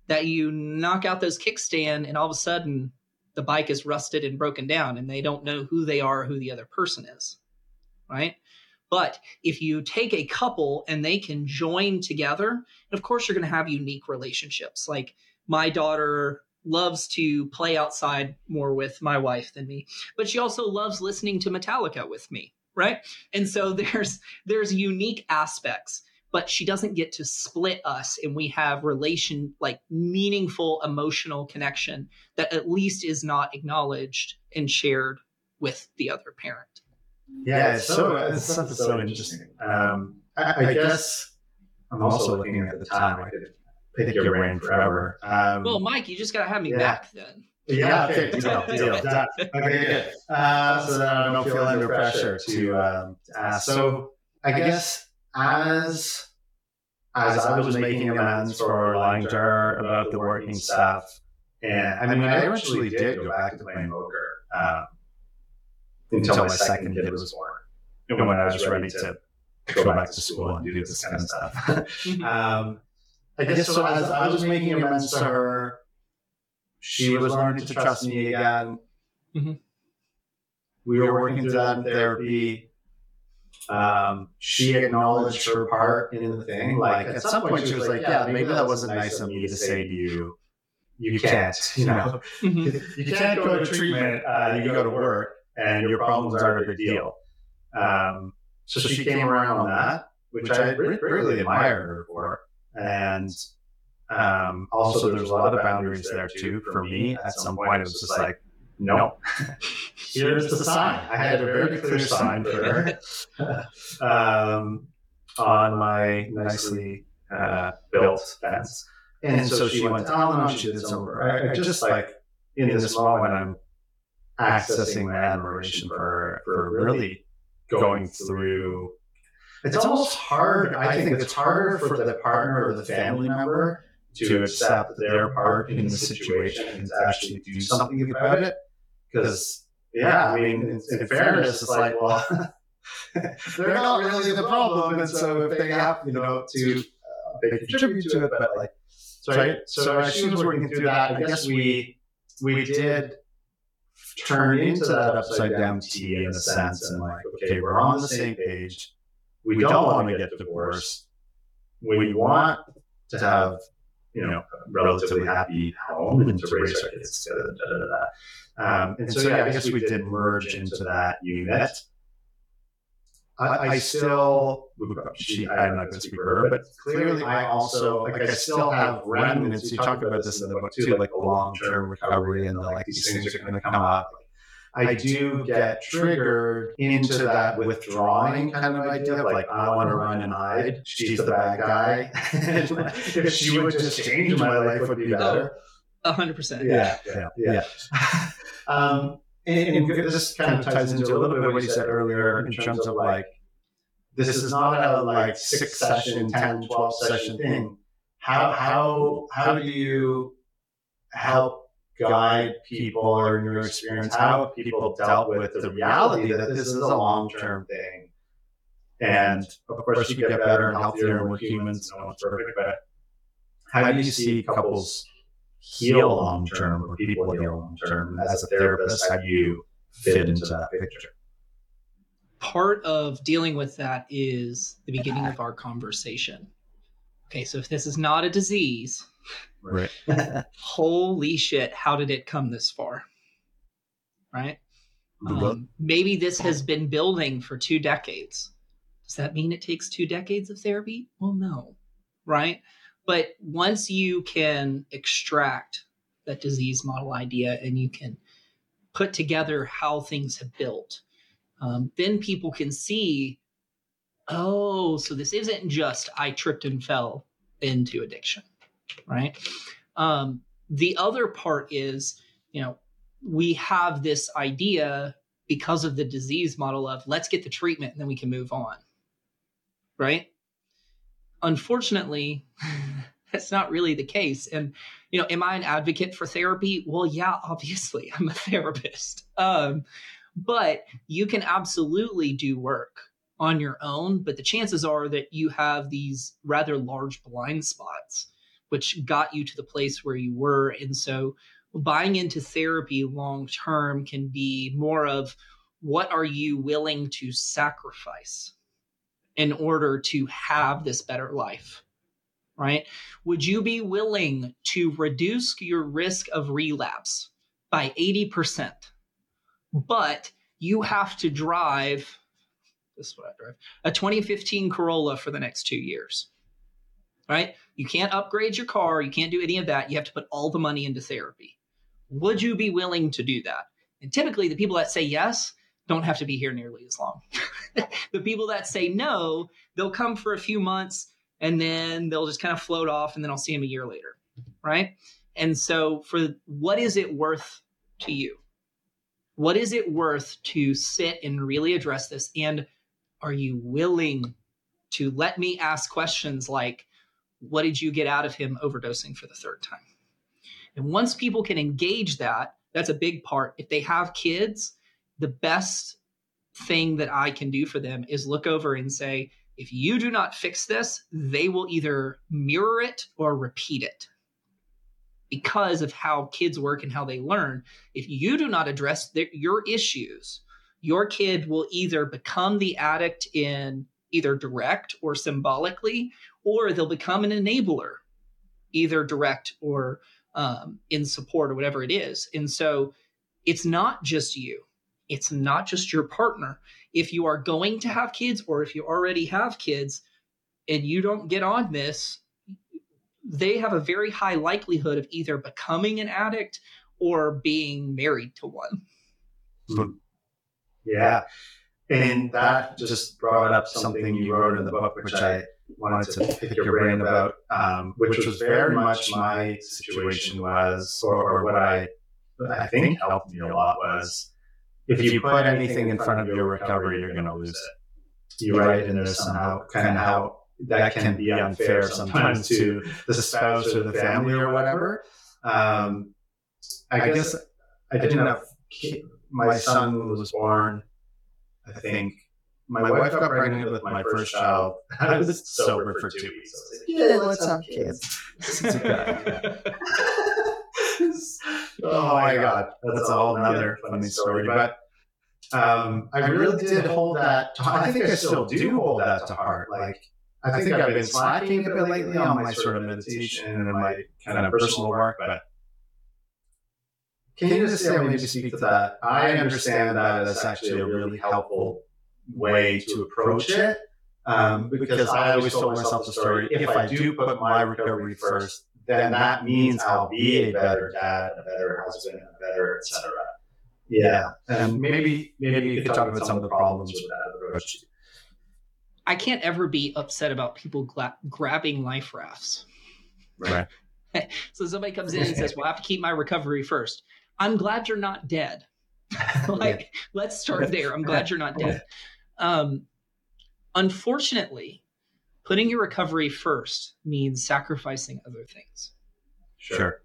that you knock out those kickstand and all of a sudden the bike is rusted and broken down and they don't know who they are, or who the other person is. Right. But if you take a couple and they can join together, and of course, you're going to have unique relationships. Like my daughter loves to play outside more with my wife than me, but she also loves listening to Metallica with me, right? And so [laughs] there's there's unique aspects, but she doesn't get to split us and we have relation like meaningful emotional connection that at least is not acknowledged and shared with the other parent. Yeah, it's so it's something so interesting. Um, I, I guess I'm also looking at the time. I could pick your brain forever. Um, well, Mike, you just gotta have me yeah. back then. Yeah, okay, deal, deal. Okay, good. Uh, so then I don't feel under pressure to um, ask. So I guess as as I was making amends for lying to her about the working stuff, and I mean, I eventually did go back to playing poker. Um, until my second kid was born. And when I was ready to go back to school and do this kind of stuff. [laughs] um, I guess so. As I was making amends to her, she was learning to trust me again. Mm-hmm. We were working through that in therapy. Um, she acknowledged her part in the thing. Like at some point, she was like, "Yeah, maybe that wasn't nice of me to say to you. You can't, [laughs] you know, [laughs] you can't go to treatment. Uh, you go to work." And your problems aren't a big deal. Um, so she came around on that, which I really admired her for. And um, also, there's a lot of boundaries there too. For me, at some point, it was just like, no, [laughs] here's the sign. I had a very clear sign for her [laughs] um, on my nicely uh, built fence. And so she went to and she did some, I, I just like in this moment, I'm accessing my admiration for for really going through. It's, almost hard. I think it's harder for the partner or the family member to accept their part in the situation and to actually do something about it. Because, yeah, I mean, in, in fairness, it's like, well, [laughs] they're not really the problem. And so if they have, you know, to uh, they contribute to it, but like, so, so as she was working through that, I guess we we did turn into that upside down T in a sense, and like, okay, we're on the same page. We don't want to get divorced. We want to have you know, a relatively happy home and to raise our kids together. Da, da, da, um, and so, yeah, I guess we did merge into that unit. I, I still, she, I'm not going to speak for her, but clearly I also, like, I still have remnants. You talk about this in the book too, like the long term recovery and the, like, these things are going to come up. I do get triggered into that withdrawing kind of idea of like, I want to run and hide. [laughs] She's the bad guy. [laughs] [laughs] if she would just change, my life would be better. A hundred percent. Yeah, yeah, yeah. um, and, and this kind of ties into a little bit what you said earlier in terms of like, this is not a like six session, 10, 12 session thing. How, how, how do you help guide people or in your experience how people dealt with the reality that this is a long term thing. And of course, you get better and healthier and we're humans, no one's perfect, but how do you see couples heal long term or people heal long term? As a therapist, how do you fit into that picture? Part of dealing with that is the beginning of our conversation. Okay, so if this is not a disease, Right. [laughs] Holy shit, how did it come this far? Right? Um, maybe this has been building for two decades. Does that mean it takes two decades of therapy? Well, no. Right? But once you can extract that disease model idea and you can put together how things have built, um, then people can see oh, so this isn't just I tripped and fell into addiction right? Um, the other part is, you know, we have this idea because of the disease model of let's get the treatment and then we can move on, right? Unfortunately, [laughs] that's not really the case. And, you know, am I an advocate for therapy? Well, yeah, obviously, [laughs] I'm a therapist. Um, but you can absolutely do work on your own, but the chances are that you have these rather large blind spots which got you to the place where you were. And so buying into therapy long term can be more of what are you willing to sacrifice in order to have this better life? Right? Would you be willing to reduce your risk of relapse by 80%? But you have to drive this is what I drive a 2015 Corolla for the next two years right? You can't upgrade your car. You can't do any of that. You have to put all the money into therapy. Would you be willing to do that? And typically, the people that say yes don't have to be here nearly as long. [laughs] the people that say no, they'll come for a few months and then they'll just kind of float off, and then I'll see them a year later, right? And so, for what is it worth to you? What is it worth to sit and really address this? And are you willing to let me ask questions like, what did you get out of him overdosing for the third time? And once people can engage that, that's a big part. If they have kids, the best thing that I can do for them is look over and say, if you do not fix this, they will either mirror it or repeat it because of how kids work and how they learn. If you do not address the, your issues, your kid will either become the addict in either direct or symbolically, or they'll become an enabler, either direct or um, in support or whatever it is. And so it's not just you, it's not just your partner. If you are going to have kids or if you already have kids and you don't get on this, they have a very high likelihood of either becoming an addict or being married to one. Yeah. And that just brought up something you wrote in the book, which I wanted to pick your brain about, um, which was very much my situation was, or, or what I I think helped me a lot was, if you put anything in front of your recovery, you're going to lose it. You write in there somehow, kind of how that can be unfair sometimes to the spouse or the family or whatever. Um, I guess I didn't have my son was born I think my, my wife got pregnant with my first child. [laughs] I was sober for two weeks. Like, yeah, let's have kids. [laughs] [laughs] oh my god, that's a whole other funny story. But um, I really did hold that. To, I think I still do hold that to heart. Like I think I've been slacking a bit lately on my sort of meditation and my kind of personal work, but. Can you just say, maybe speak to that? I understand that as actually a really helpful way to approach it. Um, because I always told myself the story if I do put my recovery first, then that means I'll be a better dad, a better husband, a better, etc. Yeah. And maybe maybe you could talk about some of the problems with that approach. I can't ever be upset about people gla- grabbing life rafts. Right. [laughs] so somebody comes in and says, "Well, I have to keep my recovery first. I'm glad you're not dead. [laughs] [laughs] like, let's start there. I'm glad you're not dead. Um, unfortunately, putting your recovery first means sacrificing other things. Sure.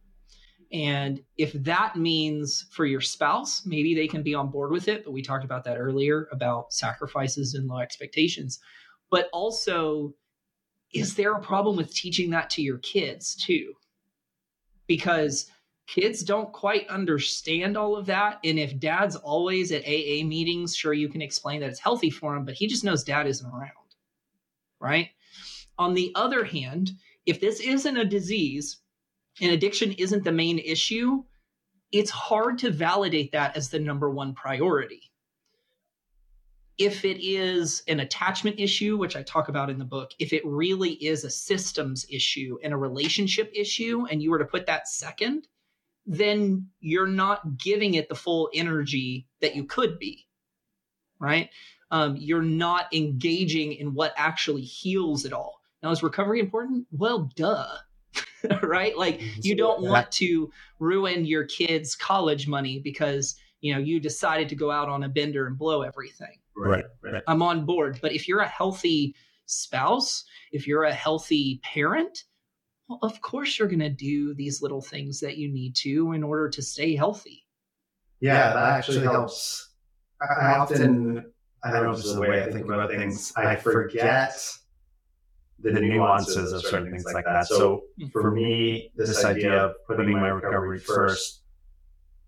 And if that means for your spouse, maybe they can be on board with it. But we talked about that earlier about sacrifices and low expectations. But also, is there a problem with teaching that to your kids too? Because kids don't quite understand all of that. And if dad's always at AA meetings, sure, you can explain that it's healthy for him, but he just knows dad isn't around. Right. On the other hand, if this isn't a disease and addiction isn't the main issue, it's hard to validate that as the number one priority. If it is an attachment issue, which I talk about in the book, if it really is a systems issue and a relationship issue, and you were to put that second, then you're not giving it the full energy that you could be, right? Um, you're not engaging in what actually heals it all. Now, is recovery important? Well, duh. [laughs] right? Like you don't want to ruin your kids' college money because you know you decided to go out on a bender and blow everything. Right, right. I'm on board. But if you're a healthy spouse, if you're a healthy parent, well, of course you're going to do these little things that you need to in order to stay healthy. Yeah, that actually helps. I often, I don't know if this is the way I think about things, I forget the nuances of certain things like that. So for me, this idea of putting my recovery first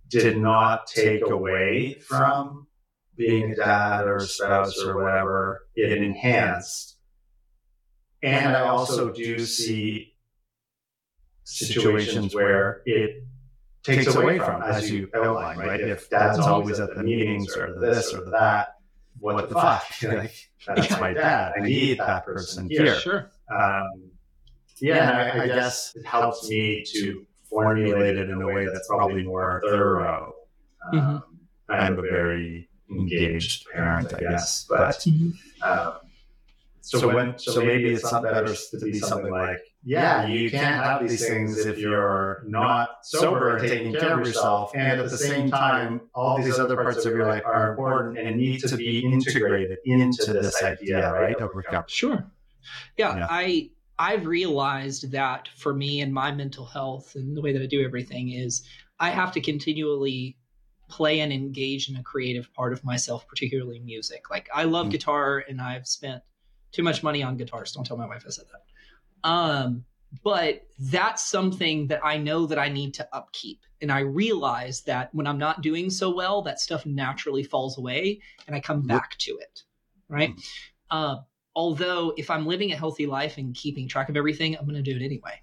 did not take away from being a dad or a spouse or whatever. It enhanced. And I also do see situations where it takes away from, as you outlined, right? If dad's always at the meetings or the this or the that, what the fuck? [laughs] like, that's my dad. I need that person here. Sure. Um, yeah, I, I guess it helps me to formulate it in a way that's probably more thorough. Um, mm-hmm. I'm a very engaged parent, I guess, but mm-hmm. um, so, so when so maybe it's not better to be something like yeah, you can't have these things if you're not sober and taking care of yourself. And at the same time, all these other parts of your life are important and need to be integrated into this idea, right? Of recovery. Sure. Yeah, yeah, I I've realized that for me and my mental health and the way that I do everything is I have to continually play and engage in a creative part of myself, particularly music. Like I love mm. guitar and I've spent too much money on guitars. Don't tell my wife I said that. Um, but that's something that I know that I need to upkeep. And I realize that when I'm not doing so well, that stuff naturally falls away and I come back to it. Right. Mm-hmm. Uh, although, if I'm living a healthy life and keeping track of everything, I'm going to do it anyway.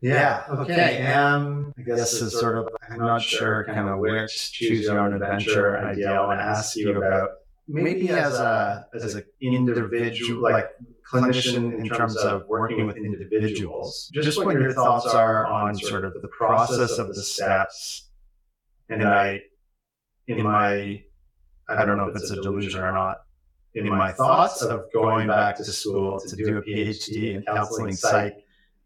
Yeah. Okay. Um, I guess this is sort of, I'm not sure kind of which choose your own adventure idea I want to ask you about. Maybe as a, as an individual, like clinician in terms of working with individuals. Just what your thoughts are on sort of the process of the steps. And I, in my, I don't know if it's a delusion or not, in my thoughts of going back to school to do a PhD in counseling psych,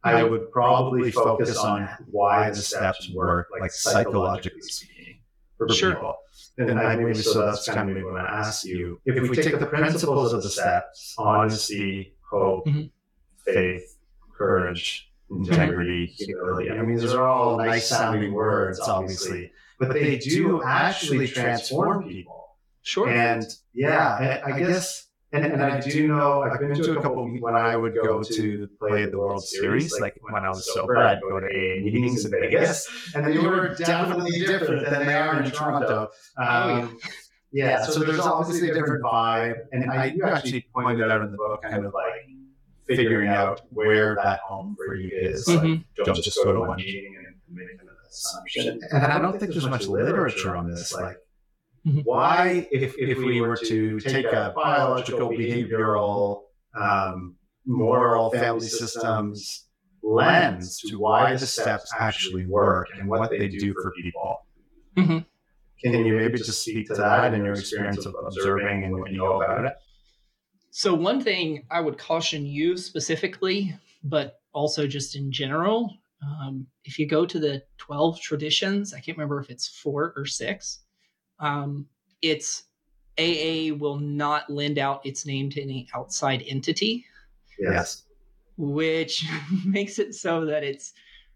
I would probably focus on why the steps work, like psychologically speaking, for sure. people. And I maybe so that's kind of what I ask you. If if we take the principles of the steps, honesty, hope, mm-hmm. faith, courage, integrity, humility. I mean, these are all nice sounding words, obviously, but they do actually transform people. Sure. And yeah, I, I guess, and, and I do know I've been to a couple when I would go to play the World Series, like when I was sober, I'd go to AA meetings in Vegas, and they were definitely different than they are in Toronto. Um, yeah, so there's obviously a different vibe, and I you actually pointed out in the book, kind of like figuring out where that home for you is. Like, Mhm. don't just go to one meeting and make an assumption. And I don't think there's much literature on this. Like, Mhm. why, if, if we were to take a biological, behavioral, um, moral, family systems lens to why the steps actually work and what they do for people. Mhm. Can you maybe just speak to that and your experience of observing and what you know about it? So, one thing I would caution you specifically, but also just in general, um, if you go to the 12 traditions, I can't remember if it's four or six, um, it's AA will not lend out its name to any outside entity, Yes. which [laughs] makes it so that it's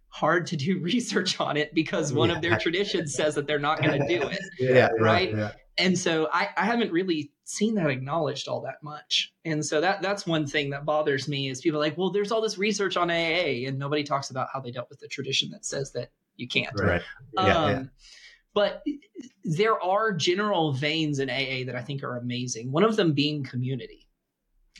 hard to do [laughs] research on it because one of their traditions says that they're not going to do it. [laughs] Yeah. Right? Yeah. and so I, I haven't really seen that acknowledged all that much and so that that's one thing that bothers me is people are like well there's all this research on aa and nobody talks about how they dealt with the tradition that says that you can't Right. um, Yeah, yeah. But there are general veins in aa that i think are amazing one of them being community.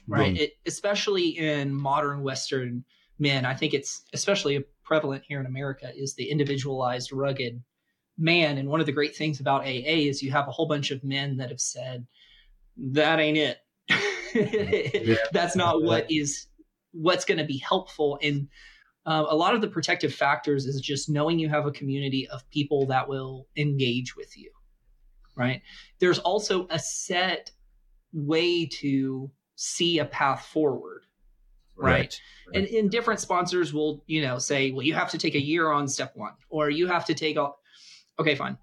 Right. It, especially in modern western men i think it's especially prevalent here in america is the individualized rugged man. And one of the great things about aa is you have a whole bunch of men that have said that ain't it. [laughs] That's not what is what's going to be helpful and uh, a lot of the protective factors is just knowing you have a community of people that will engage with you right? There's also a set way to see a path forward right, and, and different sponsors will you know say well you have to take a year on step one or you have to take all okay fine.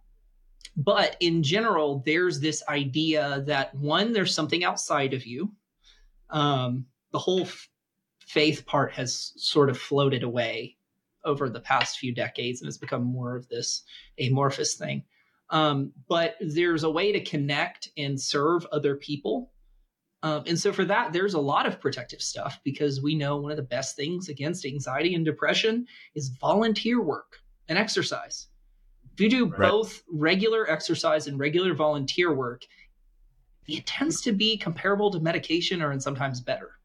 But in general there's this idea that one there's something outside of you. Um, the whole f- faith part has sort of floated away over the past few decades and has become more of this amorphous thing. Um, but there's a way to connect and serve other people. Um, and so for that there's a lot of protective stuff because we know one of the best things against anxiety and depression is volunteer work and exercise. If you do Right. both regular exercise and regular volunteer work it tends to be comparable to medication or and sometimes better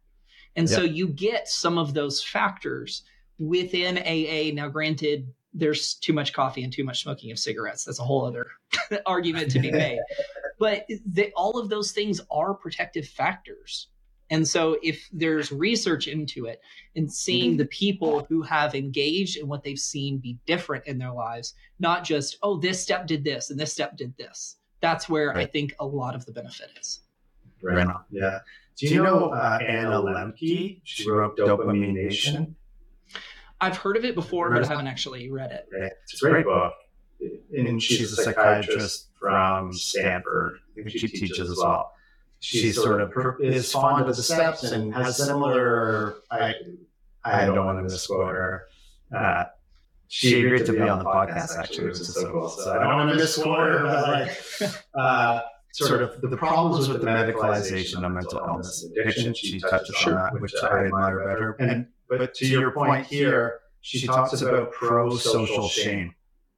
and so you get some of those factors within aa now granted there's too much coffee and too much smoking of cigarettes. That's a whole other [laughs] argument to be [laughs] made. But they, all of those things are protective factors. And so if there's research into it and seeing mm-hmm. the people who have engaged and what they've seen be different in their lives not just oh this step did this and this step did this. That's where i think a lot of the benefit is. Right on. Yeah. Do you know uh, Anna Lembke? She wrote Dopamine Nation. i've heard of it before but i haven't actually read it Yeah, It's a great book. And she's a psychiatrist from Stanford. I think she teaches as well. She sort of per- is fond of the steps and has similar. I, I don't want to misquote her. Uh, she agreed to be on the podcast, actually, which is so cool. So I don't want to misquote her, but like, [laughs] uh, sort of the problems with the medicalization of mental illness addiction. She touches on that, which I admire about her. And but to your point here, she talks about pro-social shame,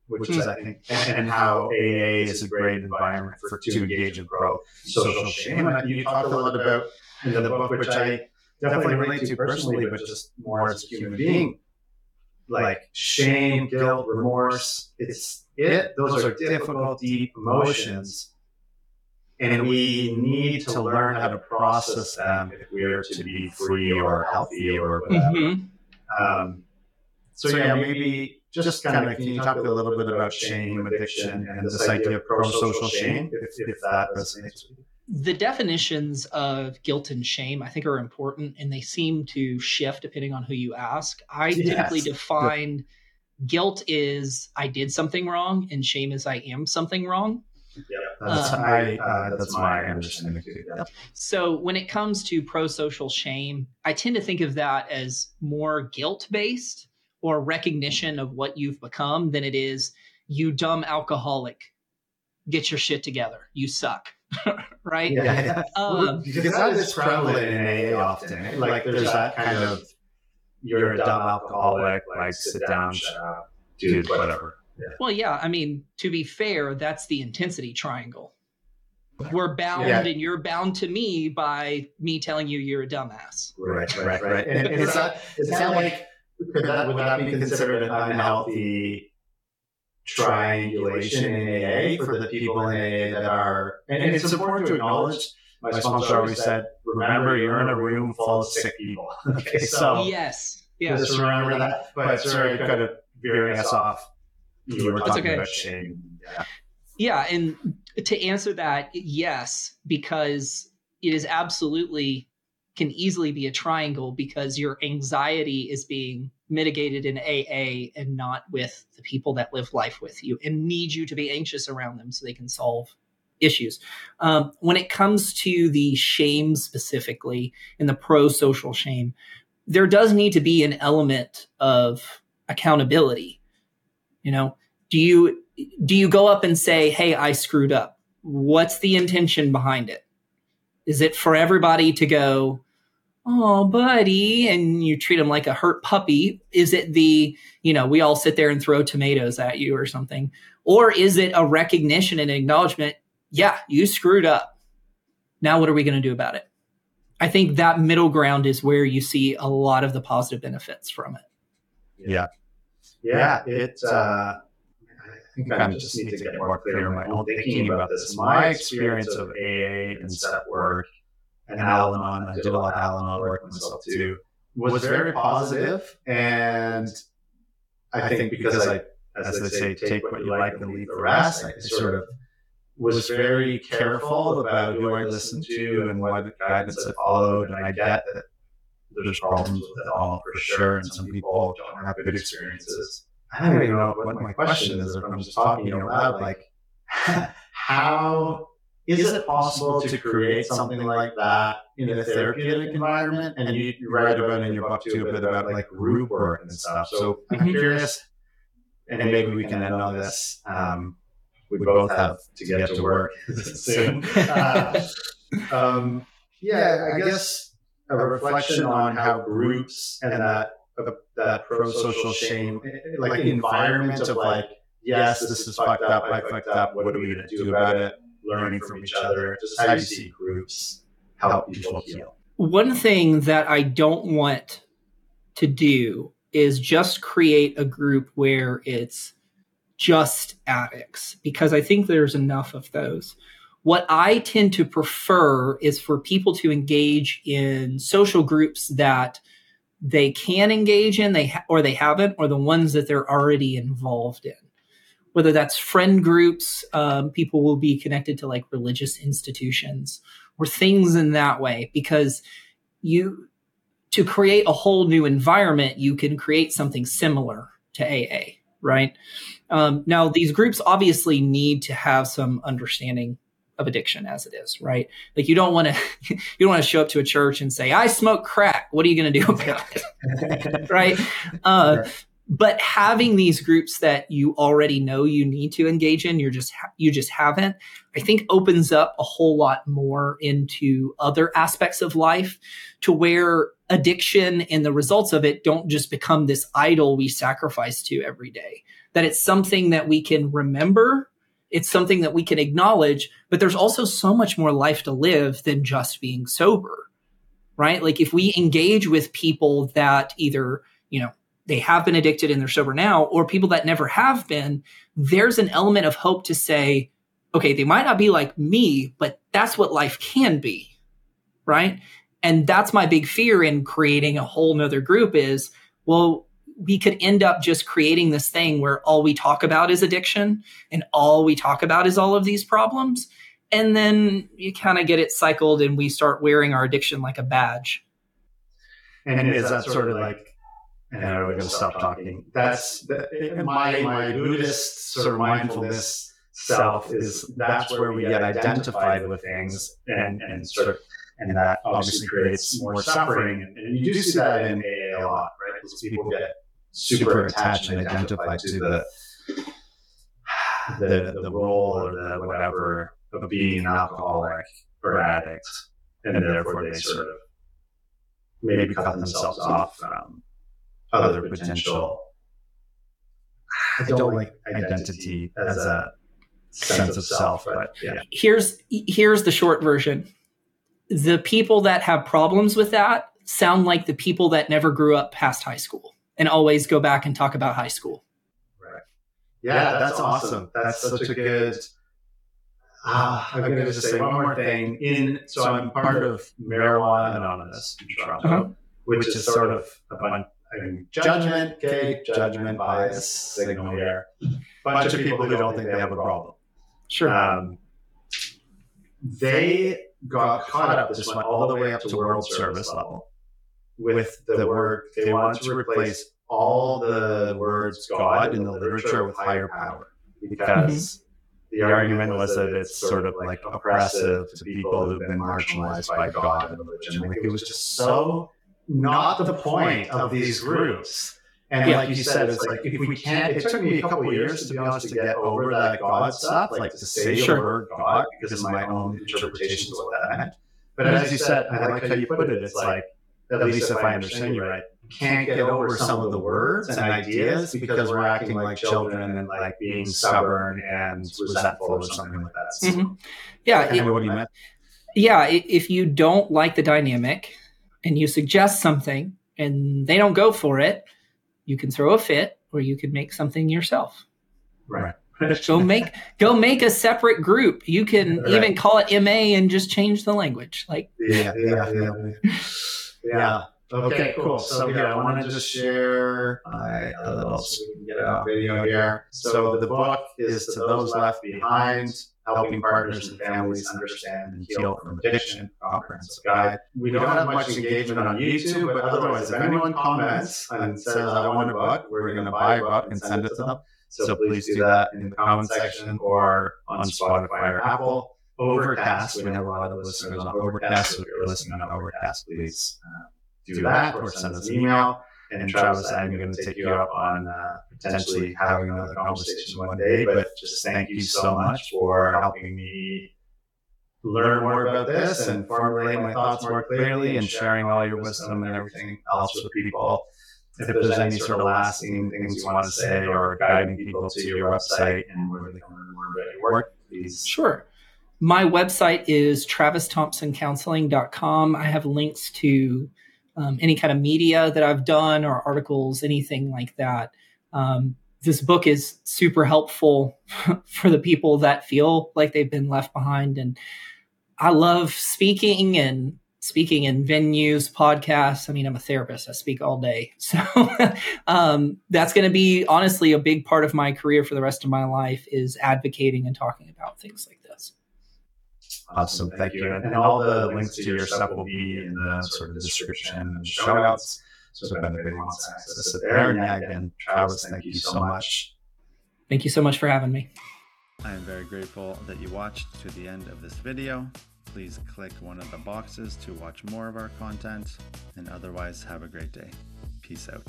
which is I think, and, how AA is a great environment for to engage in pro-social shame. And you talked a lot about in the book, which I definitely relate to personally, but just more as a human being. Like shame, guilt, remorse, it's it. Those are difficult, deep emotions and we need to learn how to process them if we are to be free or healthy or whatever. Mhm. Um, so yeah, maybe just kind of can you talk a little bit about shame, addiction, and this idea of pro-social shame, if, if that resonates with you? the definitions of guilt and shame i think are important and they seem to shift depending on who you ask i Yes. typically define guilt is i did something wrong and shame is i am something wrong That's, Uh, I, uh, that's my understanding too. Yeah. So when it comes to pro-social shame, I tend to think of that as more guilt-based or recognition of what you've become than it is you dumb alcoholic. Get your shit together. You suck. [laughs] right? Yeah, yeah. Um, because that is prevalent in AA often. Like there's that kind of you're a dumb alcoholic, like sit down, shut up, dude, whatever. Well, yeah. I mean, to be fair, that's the intensity triangle. We're bound, Yeah. and you're bound to me by me telling you you're a dumbass. Right, right, right. And, and is that is that like could that would that be considered an unhealthy triangulation in AA for the people in AA that are and, and it's important to acknowledge. My sponsor always said, "Remember, you're in a room full of sick people." [laughs] Okay, so yes. Yeah. just remember that. But sorry, kind of veering us off. You were talking okay. about shame. Yeah. Yeah, and to answer that, yes, because it is absolutely can easily be a triangle because your anxiety is being mitigated in AA and not with the people that live life with you and need you to be anxious around them so they can solve issues. Um, when it comes to the shame specifically and the pro social shame, there does need to be an element of accountability. You know, do you do you go up and say, "Hey, I screwed up"? What's the intention behind it? Is it for everybody to go, "Oh, buddy," and you treat them like a hurt puppy? Is it the, you know, we all sit there and throw tomatoes at you or something? Or is it a recognition and acknowledgement, yeah, you screwed up. Now what are we going to do about it? I think that middle ground is where you see a lot of the positive benefits from it. Yeah. Yeah, it. Uh, I think I just need to get more clear in my own thinking about this. My experience of AA and step work and Al-Anon, I did a lot of Al-Anon work myself too, was very positive, and I think because I, as they say, take what you like and leave the rest. I sort of was very careful about who I listened to and what the guidance I followed, and I get that there's problems with it all for sure, and some people don't have good experiences. I don't even know what my question is if I'm just talking out loud. Like, [laughs] how is it possible to create something like that in a therapeutic environment? And you, you write about in your book too a bit about like group work and stuff. So I'm Mhm. curious, and maybe we can end on this. Um, we both have to get to work [laughs] soon. [laughs] Uh, um, yeah, I guess a reflection on how groups and that that pro-social shame, like environment of like, yes, this is fucked up, I fucked up. What are we gonna do about it? Learning from each other. Just how you see groups help people heal. one thing that I don't want to do is just create a group where it's just addicts because I think there's enough of those. What I tend to prefer is for people to engage in social groups that they can engage in, they ha- or they haven't, or the ones that they're already involved in. Whether that's friend groups, um, people will be connected to like religious institutions or things in that way because you to create a whole new environment you can create something similar to aa right um, now these groups obviously need to have some understanding of addiction as it is right? Like you don't want to [laughs] you don't want to show up to a church and say i smoke crack. What are you going to do about it? [laughs] Right? Uh, but having these groups that you already know you need to engage in you're just ha- you just haven't i think opens up a whole lot more into other aspects of life to where addiction and the results of it don't just become this idol we sacrifice to every day. That it's something that we can remember it's something that we can acknowledge but there's also so much more life to live than just being sober right like if we engage with people that either you know they have been addicted and they're sober now, or people that never have been, there's an element of hope to say, okay, they might not be like me, but that's what life can be. Right. And that's my big fear in creating a whole nother group is, well, we could end up just creating this thing where all we talk about is addiction and all we talk about is all of these problems. And then you kind of get it cycled and we start wearing our addiction like a badge. And is that sort of like and I we're going to stop talking. That's the, my my Buddhist sort of mindfulness self is that's where we get identified with things and and sort of and that obviously creates more suffering and, and you do see that in AA a lot, right? Because people get super attached and identified to the the the role or the whatever of being an alcoholic or addict, and therefore they sort of maybe cut themselves off from other potential. I don't like identity as a sense of self, but yeah. Here's here's the short version. The people that have problems with that sound like the people that never grew up past high school and always go back and talk about high school. Right. Yeah, yeah that's, that's awesome. That's, that's such a good. Uh, I'm going to just say one more thing. In so I'm part of Marijuana Anonymous in Toronto, uh-huh. which, which is sort of a bunch. I mean, judgment, okay, judgment, bias, signal here. Bunch of people who don't think they have a problem. Sure. Um, they got caught up. This went all the way up to World Service level with the word. They want to replace all the words God in the literature with higher power because the argument was that it's sort of like oppressive to people who've been marginalized by God and religion. Like it was just so not the point of these groups. And yeah, like you said, it's like if we can't, it took me a couple years to be honest to get over that God stuff, like to say sure. the word God because of my own interpretations of what that meant. But as you said, I like how you put it. It's like, at least if I understand you right, can't get over some of the words and ideas because we're acting like children and like being stubborn and resentful or something like that. Mm-hmm. Yeah. It, what you meant. Yeah. If you don't like the dynamic and you suggest something and they don't go for it, you can throw a fit or you can make something yourself. Right. go make go make a separate group. You can right. even call it MA and just change the language. Like yeah, yeah, yeah. [laughs] yeah. Okay, cool. So here, I want to just share uh, my a little uh, so we can get a video here. So the book is to those left behind, helping partners and families understand and heal from addiction, comprehensive guide. We don't have much engagement on YouTube, but otherwise, if anyone comments and says, I want a book, we're going to buy a book and send it to them. So please do that in the comment section or on Spotify or Apple. Overcast, we have a lot of listeners on Overcast. So if you're listening on Overcast, please uh, do that or send us an email. And Travis, I'm going to take you up on uh, potentially having another conversation one day. But just thank you so much for helping me learn more about this and formulate my thoughts more clearly and sharing all your wisdom and everything else with people. If there's any sort of lasting things you want to say or guiding people to your website and where they can learn more about your work, please. Sure. My website is travisthompsoncounseling.com. I have links to um, any kind of media that I've done or articles, anything like that. Um, this book is super helpful [laughs] for the people that feel like they've been left behind. And I love speaking and speaking in venues, podcasts. I mean, I'm a therapist, I speak all day. [laughs] So um, that's going to be honestly a big part of my career for the rest of my life is advocating and talking about things like this. Awesome. Thank you. And, and all the links to your stuff will be in the sort of description and show notes. So if anybody wants access to there. And again, Travis, thank you so much. Thank you so much for having me. I am very grateful that you watched to the end of this video. Please click one of the boxes to watch more of our content. And otherwise, have a great day. Peace out.